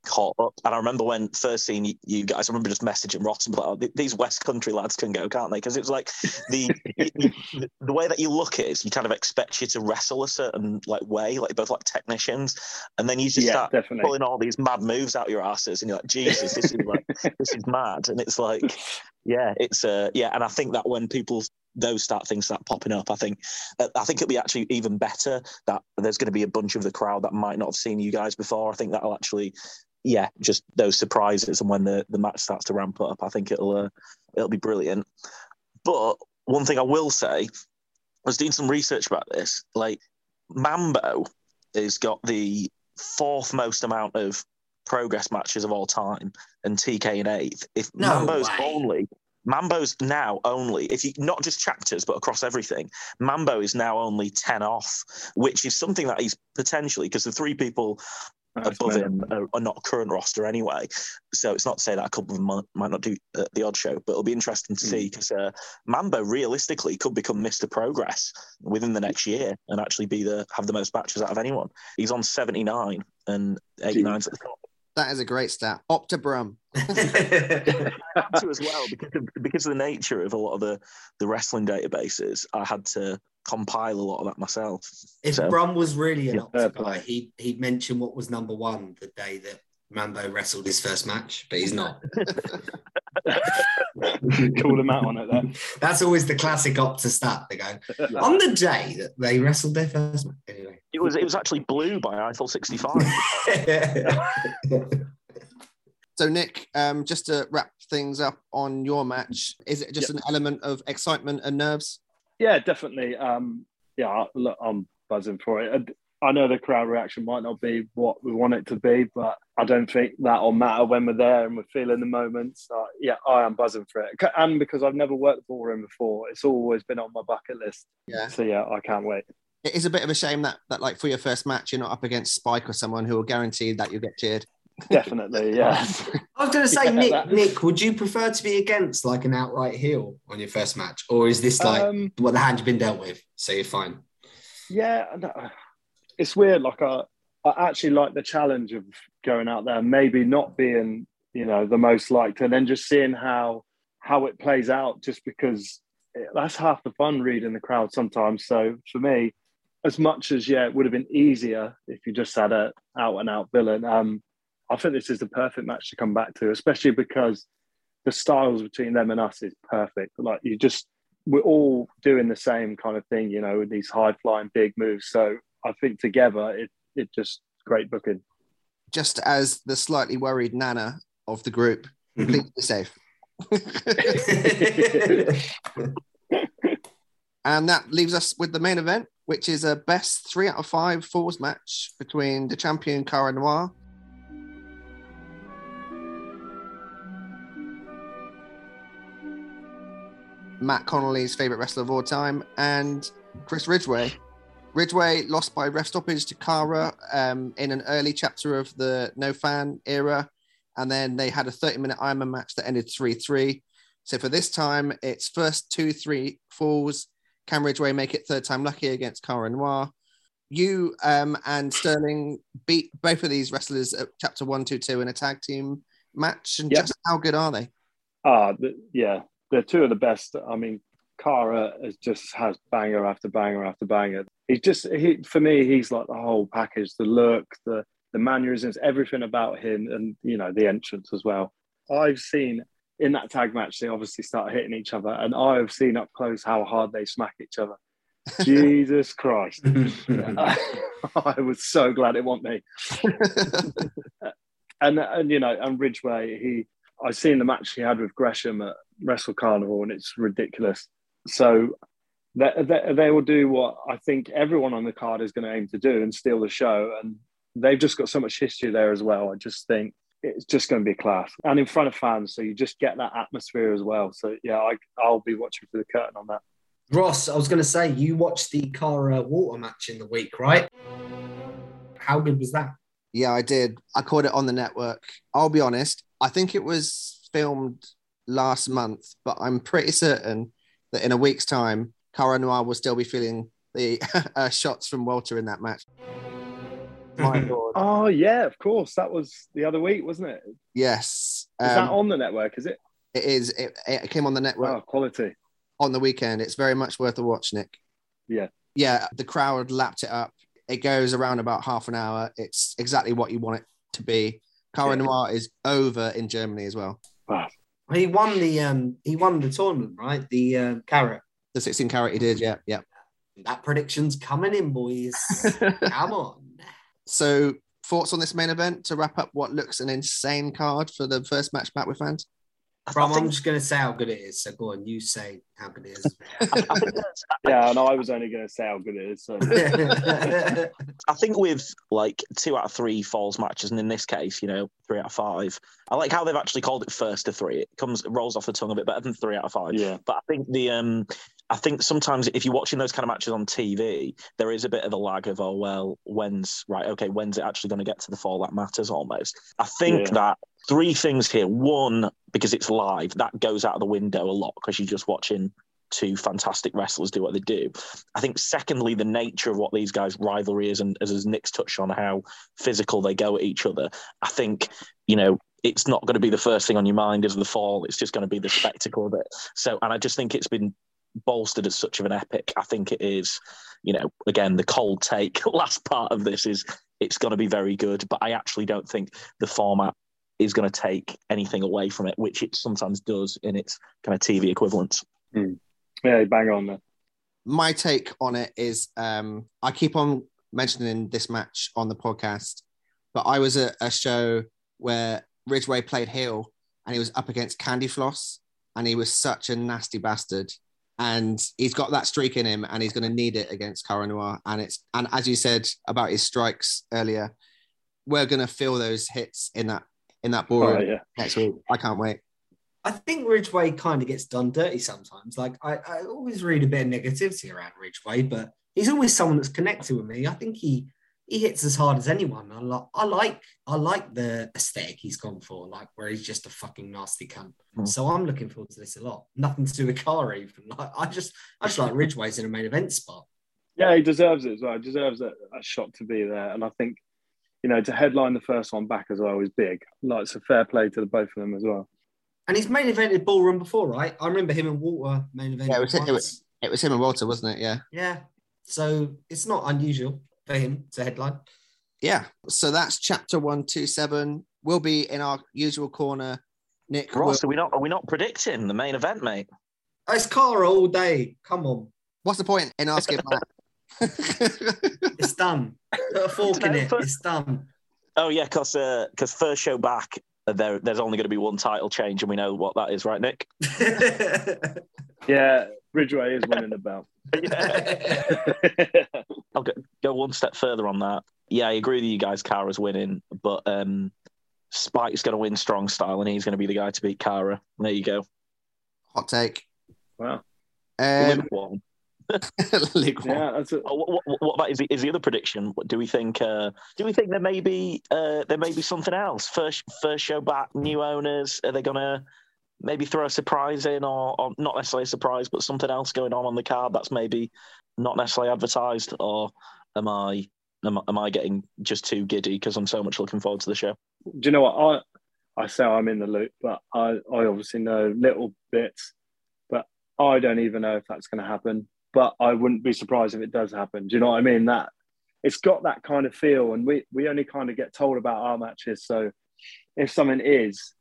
caught up. And I remember when first seeing you, you guys, I remember just messaging Ross and like, oh, these West Country lads can go, can't they? Because it was like the the- the way that you look at is you kind of expect you to wrestle a certain like way, like both like technicians, and then you just Yeah, start definitely. pulling all these mad moves out your asses, and you're like, Jesus, this is like this is mad, and it's like, yeah, it's uh, yeah, and I think that when people those start things start popping up, I think uh, I think it'll be actually even better that there's going to be a bunch of the crowd that might not have seen you guys before. I think that'll actually, yeah, just those surprises, and when the the match starts to ramp up, I think it'll uh, it'll be brilliant. But one thing I will say, I was doing some research about this. Like Mambo has got the fourth most amount of progress matches of all time, and TK in eighth. If No Mambo's way. only Mambo's now only, if you not just chapters, but across everything, Mambo is now only 10 off, which is something that he's potentially, because the three people above him are, are not current roster anyway. So it's not to say that a couple of them might, might not do uh, the odd show, but it'll be interesting to see because uh, Mambo realistically could become Mr. Progress within the next year and actually be the have the most matches out of anyone. He's on 79 and 89's at the top. That is a great stat. Optabrum. I had to as well because of, because of the nature of a lot of the, the wrestling databases. I had to compile a lot of that myself. If So- Brum was really an Yeah, Opta fair guy, play. he he'd mention what was number one the day that Mambo wrestled his first match, but he's not. Call him out on it there. That's always the classic Opta stat. They go on the day that they wrestled their first match. Anyway, It was it was actually blue by Eiffel 65. So Nick, um, just to wrap things up on your match, is it just an element of excitement and nerves? Yeah, definitely. Um, yeah, look, I'm buzzing for it. I know the crowd reaction might not be what we want it to be, but I don't think that'll matter when we're there and we're feeling the moment. So, yeah, I am buzzing for it. And because I've never worked the ballroom before, it's always been on my bucket list. Yeah. So, yeah, I can't wait. It is a bit of a shame that that like for your first match, you're not up against Spike or someone who will guarantee that you'll get cheered. Definitely, yeah. I was going to say, Yeah, Nick, that- Nick, would you prefer to be against like an outright heel on your first match, or is this like Um, what the hand you've been dealt with, so you're fine? Yeah, and, uh, it's weird. Like I, I actually like the challenge of going out there, maybe not being, you know, the most liked, and then just seeing how how it plays out. Just because it, that's half the fun reading the crowd sometimes. So for me, as much as yeah, it would have been easier if you just had a out and out villain. Um, I think this is the perfect match to come back to, especially because the styles between them and us is perfect. Like you just we're all doing the same kind of thing, you know, with these high flying big moves. So I think together it it just great booking. Just as the slightly worried Nana of the group, mm-hmm. please be safe. and that leaves us with the main event, which is a best three out of five falls match between the champion Cara Noir Matt Connolly's favorite wrestler of all time, and Chris Ridgeway. Ridgeway lost by ref stoppage to Cara um, in an early chapter of the No Fan era. and then they had a 30 minute Ironman match that ended 3 3. So for this time, it's first two, three falls. Can Ridgeway make it third time lucky against Cara Noir? You um, and Sterling beat both of these wrestlers at chapter one, two, two in a tag team match. And Yep. just how good are they? Ah, the, yeah, they're two of the best. I mean, Cara is just has banger after banger after banger. He's just he for me, he's like the whole package: the look, the the mannerisms, everything about him, and you know the entrance as well. I've seen in that tag match they obviously start hitting each other, and I have seen up close how hard they smack each other. Jesus Christ! I, I was so glad it wasn't me. and and you know, and Ridgeway, he I seen the match he had with Gresham at Wrestle Carnival, and it's ridiculous. So they, they, they will do what I think everyone on the card is going to aim to do and steal the show. And they've just got so much history there as well. I just think it's just going to be class and in front of fans. So you just get that atmosphere as well. So yeah, I, I'll be watching for the curtain on that. Ross, I was going to say you watched the Cara Walter match in the week, right? How good was that? Yeah, I did. I caught it on the network. I'll be honest, I think it was filmed last month, but I'm pretty certain that in a week's time, Cara Noir will still be feeling the uh, shots from Walter in that match. My lord. Oh yeah, of course. That was the other week, wasn't it? Yes. Is that um, on the network? Is it? It is. It, it came on the network Wow, quality. on the weekend. It's very much worth a watch, Nick. Yeah. Yeah, the crowd lapped it up. It goes around about half an hour. It's exactly what you want it to be. Cara Yeah. Noir is over in Germany as well. Wow. He won the um he won the tournament, right? The uh, carrot. The 16 carat he did, yeah, yeah. That prediction's coming in, boys. Come on. So, thoughts on this main event to wrap up what looks an insane card for the first match back with fans? Brum, I'm just going to say how good it is. So go on, you say how good it is. Yeah, and I was only going to say how good it is. So I think with like two out of three falls matches, and in this case, you know, three out of five. I like how they've actually called it first to three. It comes it rolls off the tongue a bit better than three out of five. Yeah. But I think the um I think sometimes if you're watching those kind of matches on TV, there is a bit of a lag of oh well, when's right, okay, when's it actually going to get to the fall that matters almost. I think Yeah. that three things here. One, because it's live, that goes out of the window a lot because you're just watching two fantastic wrestlers do what they do. I think secondly, the nature of what these guys' rivalry is, and as Nick's touched on how physical they go at each other. I think, you know, it's not going to be the first thing on your mind is the fall. It's just going to be the spectacle of it. So, and I just think it's been bolstered as such of an epic. I think it is, you know, again, the cold take last part of this is it's going to be very good, but I actually don't think the format is going to take anything away from it, which it sometimes does in its kind of TV equivalents. yeah, bang on there. my take on it is um, I keep on mentioning this match on the podcast, but I was at a show where Ridgeway played heel and he was up against Candy Floss and he was such a nasty bastard. And he's got that streak in him and he's going to need it against Cara Noir. And it's, and as you said about his strikes earlier, we're going to feel those hits in that, in that ballroom Oh, yeah. next week. I can't wait. I think Ridgeway kind of gets done dirty sometimes. Like I, I always read a bit of negativity around Ridgeway, but he's always someone that's connected with me. I think he he hits as hard as anyone. I like I like I like the aesthetic he's gone for, like where he's just a fucking nasty cunt. Mm. So I'm looking forward to this a lot. Nothing to do with Cara even. Like I just I just like Ridgeway's in a main event spot. Yeah, he deserves it as well. He deserves a, a shot to be there. And I think, you know, to headline the first one back as well is big. Like, it's a fair play to the both of them as well. And he's main evented ballroom before, right? I remember him and Walter main evented. Yeah, it was, it was, it was him and Walter, wasn't it? Yeah. Yeah. So it's not unusual for him to headline. yeah so that's chapter 127 we'll be in our usual corner nick Ross, will- are we not are we not predicting the main event, mate? It's Cara all day. Come on. what's the point in asking that It's done. Put a fork in it. It's done. Oh yeah, because because first show back, uh, there there's only going to be one title change, and we know what that is, right, Nick? Yeah, Ridgeway is winning the belt. I'll go, go one step further on that. Yeah, I agree with you guys. Cara's winning, but um, Spike's going to win strong style, and he's going to be the guy to beat Cara. There you go. hot take Wow. um, One. Luke Moore. Yeah, that's it. Oh, what, what, what about is the, is the other prediction? What Do we think? Uh, do we think there may be uh, there may be something else? First first show back, new owners. Are they gonna maybe throw a surprise in, or, or not necessarily a surprise, but something else going on on the card that's maybe not necessarily advertised? Or am I am, I- am I getting just too giddy because I'm so much looking forward to the show? Do you know what I? I say I'm in the loop, but I, I obviously know little bits, but I don't even know if that's going to happen. But I wouldn't be surprised if it does happen. Do you know what I mean? That it's got that kind of feel, and we we only kind of get told about our matches. So if something is,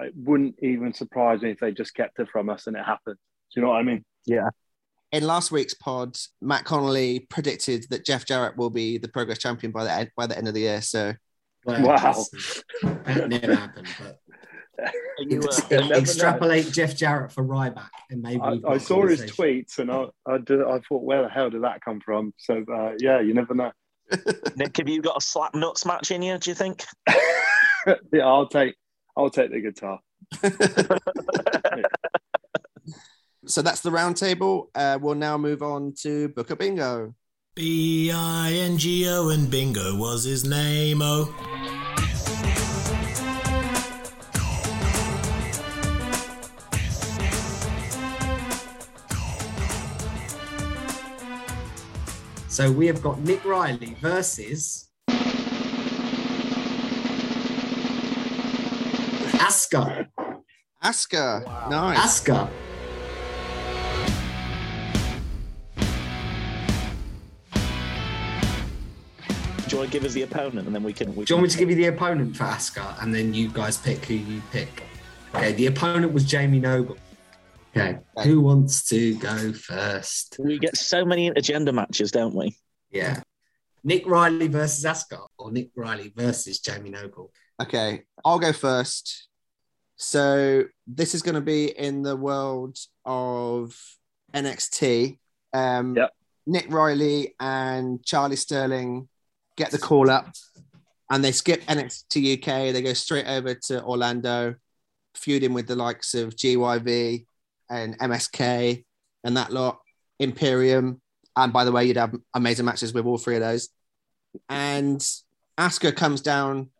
it wouldn't even surprise me if they just kept it from us and it happened. Do you know what I mean? Yeah. In last week's pod, Matt Connolly predicted that Jeff Jarrett will be the progress champion by the end, by the end of the year. So Well, Wow. That never happened. But you, uh, You never know. extrapolate Jeff Jarrett for Ryback, and maybe I, we've got I a saw his tweets and I I, did, I thought, where the hell did that come from? So uh, yeah, you never know. Nick, have you got a slap nuts match in you? Do you think? yeah, I'll take I'll take the guitar. so that's the round table. Uh, we'll now move on to Booker Bingo. B I N G O and Bingo was his name. Oh. So we have got Nick Riley versus Asuka. Asuka. Nice. Asuka. Do you want to give us the opponent and then we can? We Do you want me to give you the opponent for Asuka, and then you guys pick who you pick? Okay, the opponent was Jamie Noble. Okay, who wants to go first? We get so many agenda matches, don't we? Yeah, Nick Riley versus Asuka, or Nick Riley versus Jamie Noble. Okay, I'll go first. So this is going to be in the world of NXT. Um, Yep. Nick Riley and Charlie Sterling get the call up, and they skip NXT UK. They go straight over to Orlando, feuding with the likes of GYV and MSK and that lot, Imperium. And by the way, you'd have amazing matches with all three of those. And Asuka comes down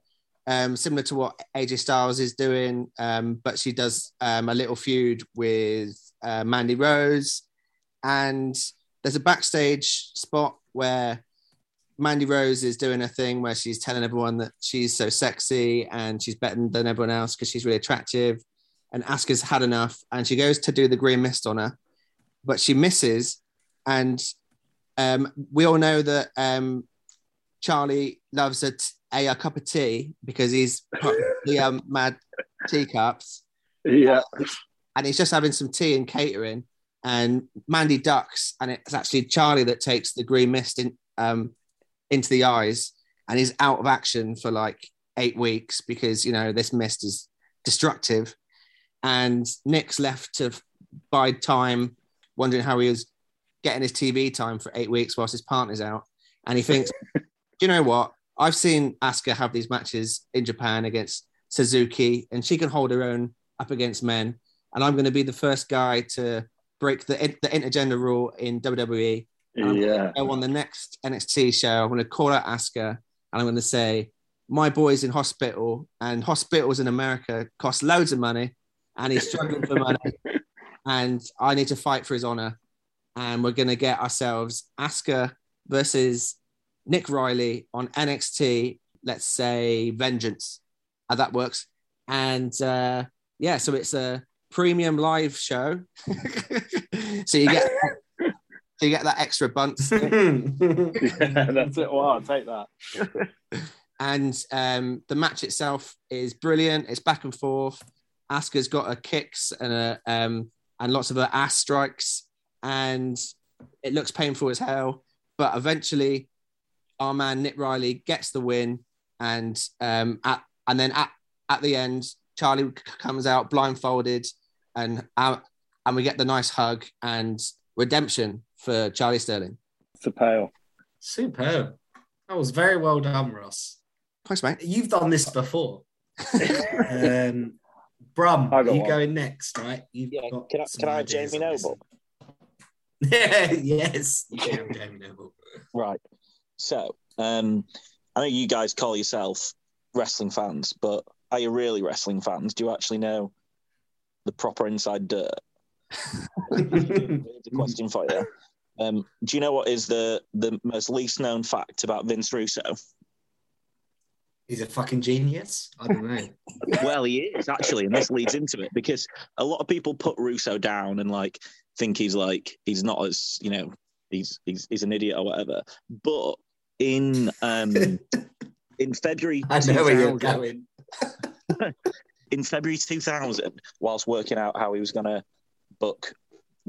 um, similar to what AJ Styles is doing, um, but she does um, a little feud with uh, Mandy Rose. And there's a backstage spot where Mandy Rose is doing a thing where she's telling everyone that she's so sexy and she's better than everyone else because she's really attractive. And Asuka's had enough and she goes to do the green mist on her, but she misses. And um, we all know that um, Charlie loves a, t- a, a cup of tea because he's the um, mad teacups Yeah, and he's just having some tea and catering. And Mandy ducks, and it's actually Charlie that takes the green mist in, um, into the eyes, and he's out of action for like eight weeks because you know this mist is destructive. And Nick's left to bide time, wondering how he was getting his TV time for eight weeks whilst his partner's out. And he thinks, do you know what? I've seen Asuka have these matches in Japan against Suzuki, and she can hold her own up against men. And I'm going to be the first guy to break the, the intergender rule in WWE. Yeah. go on the next NXT show. I'm going to call out Asuka, and I'm going to say, my boy's in hospital, and hospitals in America cost loads of money, and he's struggling for money. And I need to fight for his honor. And we're going to get ourselves Asuka versus Nick Riley on NXT, let's say Vengeance. How that works. And uh, yeah, so it's a premium live show. so you get so you get that extra bunts. yeah, that's it. I'll take that. and um, the match itself is brilliant. It's back and forth. Asuka's got her kicks and a, um, and lots of her ass strikes, and it looks painful as hell. But eventually, our man Nick Riley gets the win, and um, at, and then at, at the end, Charlie comes out blindfolded, and uh, and we get the nice hug and redemption for Charlie Sterling. It's a pale. Superb. That was very well done, Ross. Thanks, mate. You've done this before. um, Brum, I you one. going next, right? You've Yeah, got can I, some can I have Jamie on this. Noble? yes, Jamie, Jamie Noble. Right. So, um, I know you guys call yourself wrestling fans, but are you really wrestling fans? Do you actually know the proper inside dirt? A question for you. Um, do you know what is the the most least known fact about Vince Russo? He's a fucking genius. I don't know. well, he is actually, and this leads into it because a lot of people put Russo down and like think he's like he's not as you know he's he's he's an idiot or whatever. But in um in February, I know where you're 2000 going. in February 2000, whilst working out how he was going to book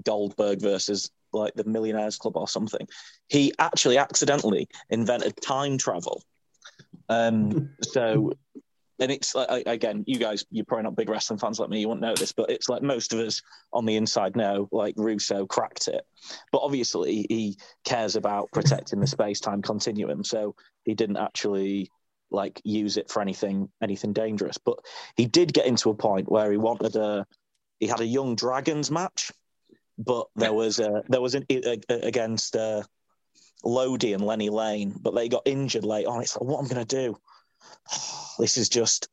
Goldberg versus like the Millionaires Club or something, he actually accidentally invented time travel. Um, so, and it's like, again, you guys, you're probably not big wrestling fans like me, you won't know this, but it's like most of us on the inside know, like Russo cracked it. But obviously, he cares about protecting the space time continuum. So he didn't actually like use it for anything anything dangerous. But he did get into a point where he wanted a he had a young dragons match, but there was a there was an a, a- against uh, Lodi and Lenny Lane, but they got injured late on. It's like what I'm gonna do. This is just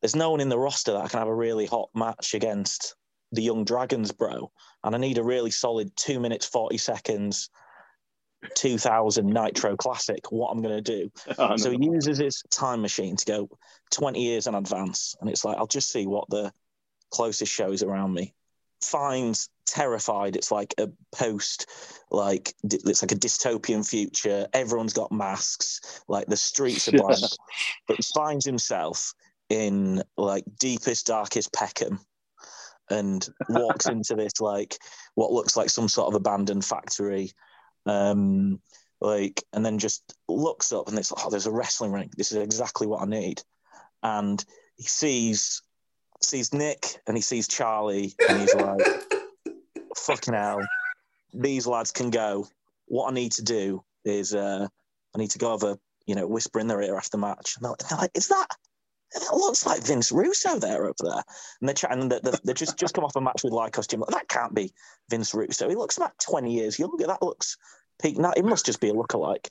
there's no one in the roster that I can have a really hot match against the young dragons, bro. And I need a really solid two minutes forty seconds. 2000 Nitro Classic, what I'm going to do. Oh, so no. he uses his time machine to go 20 years in advance. And it's like, I'll just see what the closest shows around me. Finds terrified. It's like a post, like it's like a dystopian future. Everyone's got masks. Like the streets are blind. Yes. But he finds himself in like deepest, darkest Peckham and walks into this like what looks like some sort of abandoned factory um like and then just looks up and it's like oh there's a wrestling ring this is exactly what i need and he sees sees nick and he sees charlie and he's like fucking hell these lads can go what i need to do is uh i need to go over you know whisper in their ear after the match and they're like, they're like is that that looks like Vince Russo there over there. And they're chatting, and they they just, just come off a match with Lykos Gym. Like, that can't be Vince Russo. He looks about 20 years younger. That looks peak. That, it must just be a lookalike.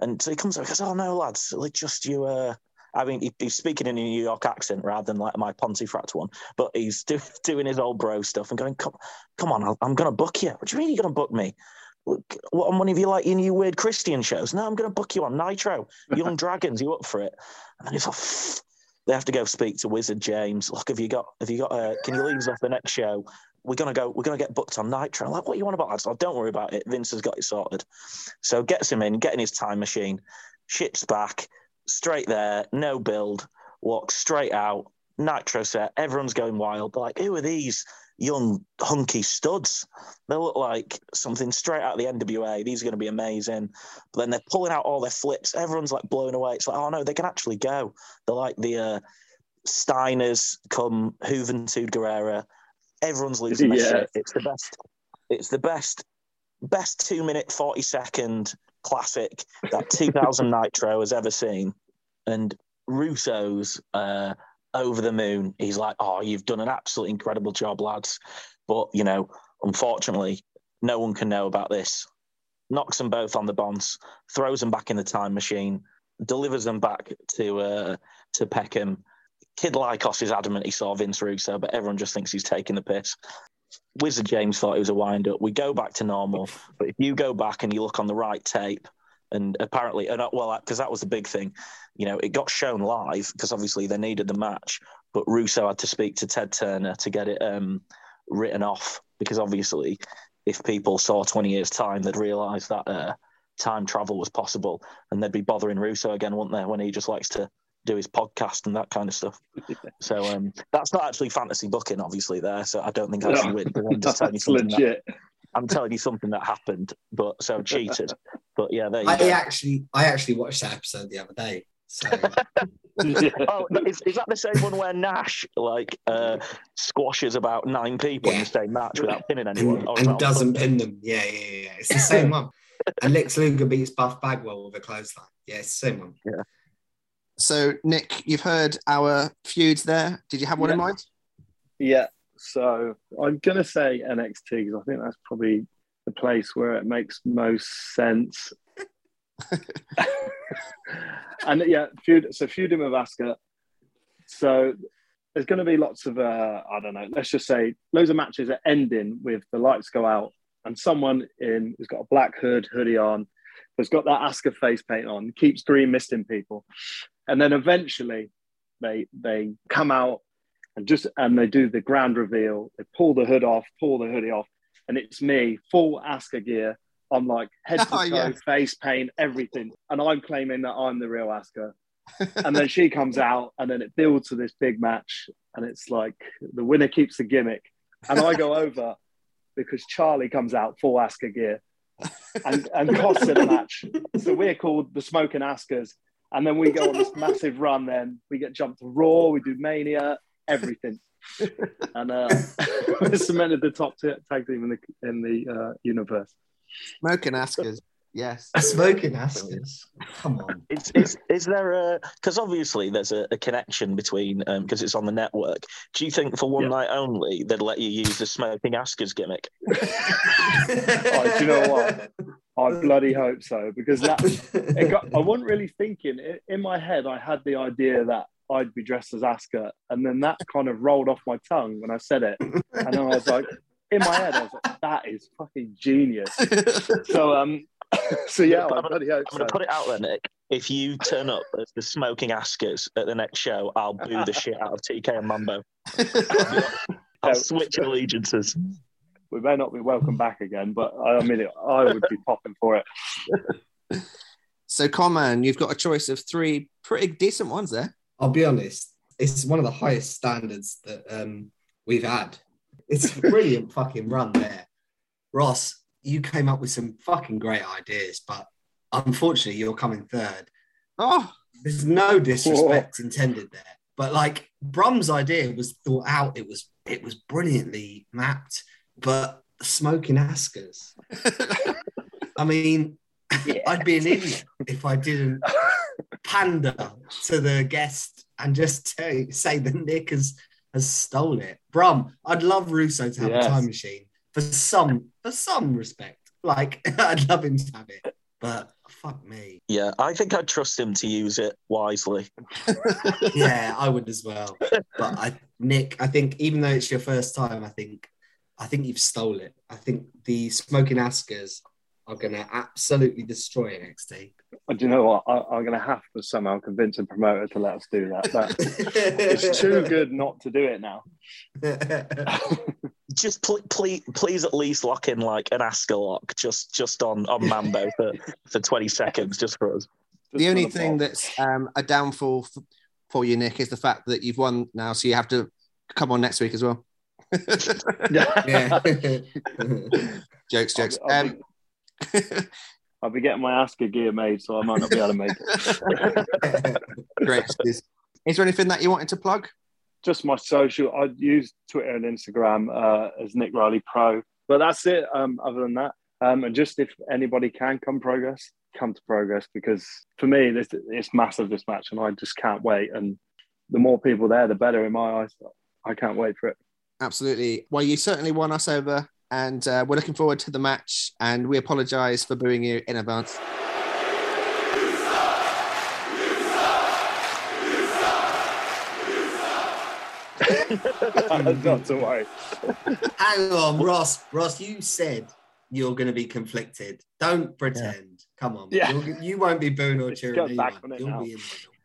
And so he comes over and goes, Oh, no, lads, like just you. Uh... I mean, he, he's speaking in a New York accent rather than like my Pontefract one, but he's do, doing his old bro stuff and going, Come, come on, I'll- I'm going to book you. What do you mean you're going to book me? Look, What, on one of you like your new weird Christian shows? No, I'm going to book you on Nitro. Young Dragons, you up for it? And then he's like, they have to go speak to Wizard James. Look, have you got? Have you got? Uh, can you leave us off the next show? We're gonna go. We're gonna get booked on Nitro. I'm like, what do you want about that? So don't worry about it. Vince has got it sorted. So gets him in, getting his time machine, ships back, straight there, no build, walks straight out. Nitro set. Everyone's going wild. They're like, who are these young hunky studs? They look like something straight out of the NWA. These are going to be amazing. But then they're pulling out all their flips. Everyone's like blown away. It's like, oh no, they can actually go. They're like the uh, Steiners come Juventud Guerrera. Everyone's losing their Yeah. shit. It's the best. It's the best, best two minute forty second classic that 2000 Nitro has ever seen. And Russo's uh, over the moon. He's like, "Oh, you've done an absolutely incredible job, lads." But you know, unfortunately, no one can know about this. Knocks them both on the bonds, throws them back in the time machine, delivers them back to uh, to Peckham. Kid Lykos is adamant he saw Vince Russo, but everyone just thinks he's taking the piss. Wizard James thought it was a wind up. We go back to normal, but if you go back and you look on the right tape, and apparently, and uh, well, because that was the big thing, you know, it got shown live because obviously they needed the match, but Russo had to speak to Ted Turner to get it um, written off because obviously, if people saw 20 years' time, they'd realise that uh, time travel was possible and they'd be bothering Russo again, wouldn't they, when he just likes to do his podcast and that kind of stuff. So um, that's not actually fantasy booking, obviously, there. So I don't think I should win. But I'm just telling you That's something that- legit. I'm telling you something that happened, but so cheated. But yeah, there you I go. actually, I actually watched that episode the other day. So oh, is, is that the same one where Nash like uh, squashes about nine people in the same match without pinning anyone? and, Or and doesn't pin them. Yeah, yeah, yeah. yeah. It's the same one. And Lex Luger beats Buff Bagwell with a clothesline. Yeah, it's the same one. Yeah. So, Nick, you've heard our feuds there. Did you have one in mind? Yeah. So I'm gonna say NXT because I think that's probably the place where it makes most sense. and yeah, feud, so feuding with Asuka. So there's going to be lots of, uh, I don't know, let's just say loads of matches are ending with the lights go out and someone in who's got a black hood, hoodie on, has got that Asuka face paint on, keeps green misting people. And then eventually they they come out and just and they do the grand reveal. They pull the hood off, pull the hoodie off, and it's me, full Asker gear. I'm like head to oh, toe, Oh, yeah. face paint, everything, and I'm claiming that I'm the real Asker. and then she comes out, and then it builds to this big match, and it's like the winner keeps the gimmick, and I go over because Charlie comes out full Asker gear and, and costs it a match. So we're called the Smoking Askas. And then we go on this massive run. Then we get jumped to Raw, we do Mania, everything. And uh, we cemented the top t- tag team in the, in the uh, universe. Smoking Asukas. Yes. Smoking Asukas. Come on. Is, is, is there a because obviously there's a, a connection between because it's on the network. Do you think for one night only they'd let you use the smoking Asukas gimmick? Oh, do you know what? I bloody hope so because that it got, I wasn't really thinking in, in my head. I had the idea that I'd be dressed as Asuka, and then that kind of rolled off my tongue when I said it, and then I was like, in my head, I was like, that is fucking genius. so um, so yeah, I I'm, bloody gonna, hope I'm gonna so. put it out there, Nick. If you turn up as the smoking Asukas at the next show, I'll boo the shit out of TK and Mambo. I'll switch allegiances. We may not be welcome back again, but I mean, I would be popping for it. So, Common, you've got a choice of three pretty decent ones there. I'll be honest, it's one of the highest standards that um, we've had. It's a brilliant fucking run there. Ross, you came up with some fucking great ideas, but unfortunately, you're coming third. Oh, there's no disrespect intended there, but like Brum's idea was thought out. It was it was brilliantly mapped, but smoking Asukas. I mean, I'd be an idiot if I didn't pander to the guest and just tell, say that Nick has has stolen it. Brum, I'd love Russo to have Yes. a time machine for some for some respect. Like I'd love him to have it, but fuck me. Yeah, I think I'd trust him to use it wisely. yeah, I would as well. But I, Nick, I think even though it's your first time, I think I think you've stole it. I think the smoking Asukas are going to absolutely destroy NXT. And do you know what? I, I'm going to have to somehow convince a promoter to let us do that. that it's too good not to do it now. Just pl- please, please at least lock in like an Asuka lock just just on on Mambo for, for 20 seconds just for us. the only thing that's um, a downfall f- for you, Nick, is the fact that you've won now, so you have to come on next week as well. Yeah. jokes, jokes. I'll be- Um, I'll be getting my Asuka gear made, so I might not be able to make it. great. Is, is there anything that you wanted to plug? Just my social. I use Twitter and Instagram uh, as Nick Riley Pro, but that's it. Um, other than that, um, and just if anybody can come progress, come to progress because for me, this it's massive this match, and I just can't wait. And the more people there, the better in my eyes. I can't wait for it. Absolutely. Well, you certainly won us over, and uh, we're looking forward to the match. And we apologise for booing you in advance. Not to worry. Hang on, Ross. Ross, you said you're going to be conflicted. Don't pretend. Come on. Yeah. You'll- you won't be booing or cheering. Get back on it You'll now. be in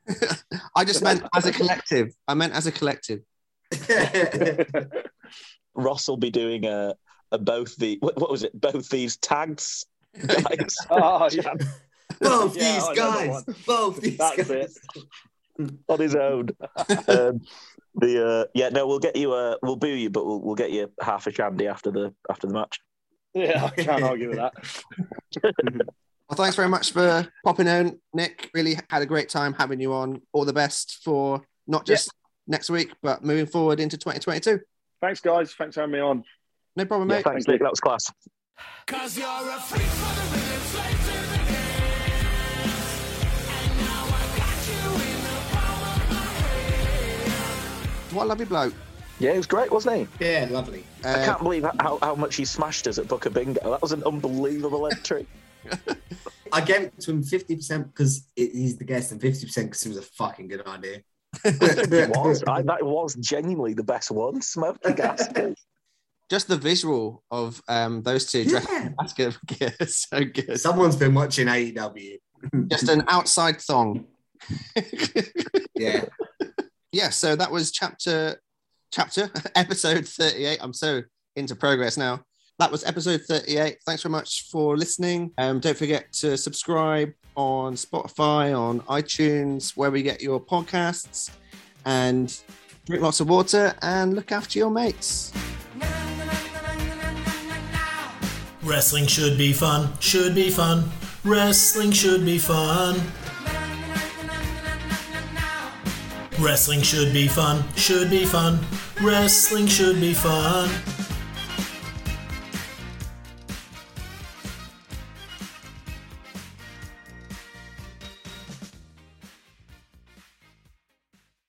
the I just meant as a collective. I meant as a collective. Middle. Ross will be doing a, a both the what, what was it? Both these tags. guys. Oh, yeah. Both Yeah, these I know that guys. Both these That's guys. it. on his own. um, the uh, yeah, no, we'll get you. Uh, we'll boo you, but we'll, we'll get you half a shandy after the after the match. Yeah, I can't argue with that. Well, thanks very much for popping in, Nick. Really had a great time having you on. All the best for not just next week, but moving forward into 2022. Thanks, guys. Thanks for having me on. No problem, Yeah, mate. thanks, Nick. That was class. Cause you're a freak for the rhythm, slave to the. And now I got you in the palm of my hand. What a lovely bloke. Yeah, he was great, wasn't he? Yeah, lovely. I uh, can't believe how, how much he smashed us at Booker Bingo. That was an unbelievable entry. I gave it to him 50% because he's the guest and 50% because it was a fucking good idea. it was. I, that was genuinely the best one. Smoky gas. Just the visual of um, those two dressed in basket gear is so good. Someone's been watching AEW. Just an outside thong. Yeah. yeah, so that was chapter chapter episode 38. I'm so into progress now. That was episode 38. Thanks very much for listening. Um, don't forget to subscribe on Spotify, on iTunes, where we get your podcasts, and drink lots of water and look after your mates. Wrestling should be fun, should be fun. Wrestling should be fun. Wrestling should be fun, should be fun. Wrestling should be fun.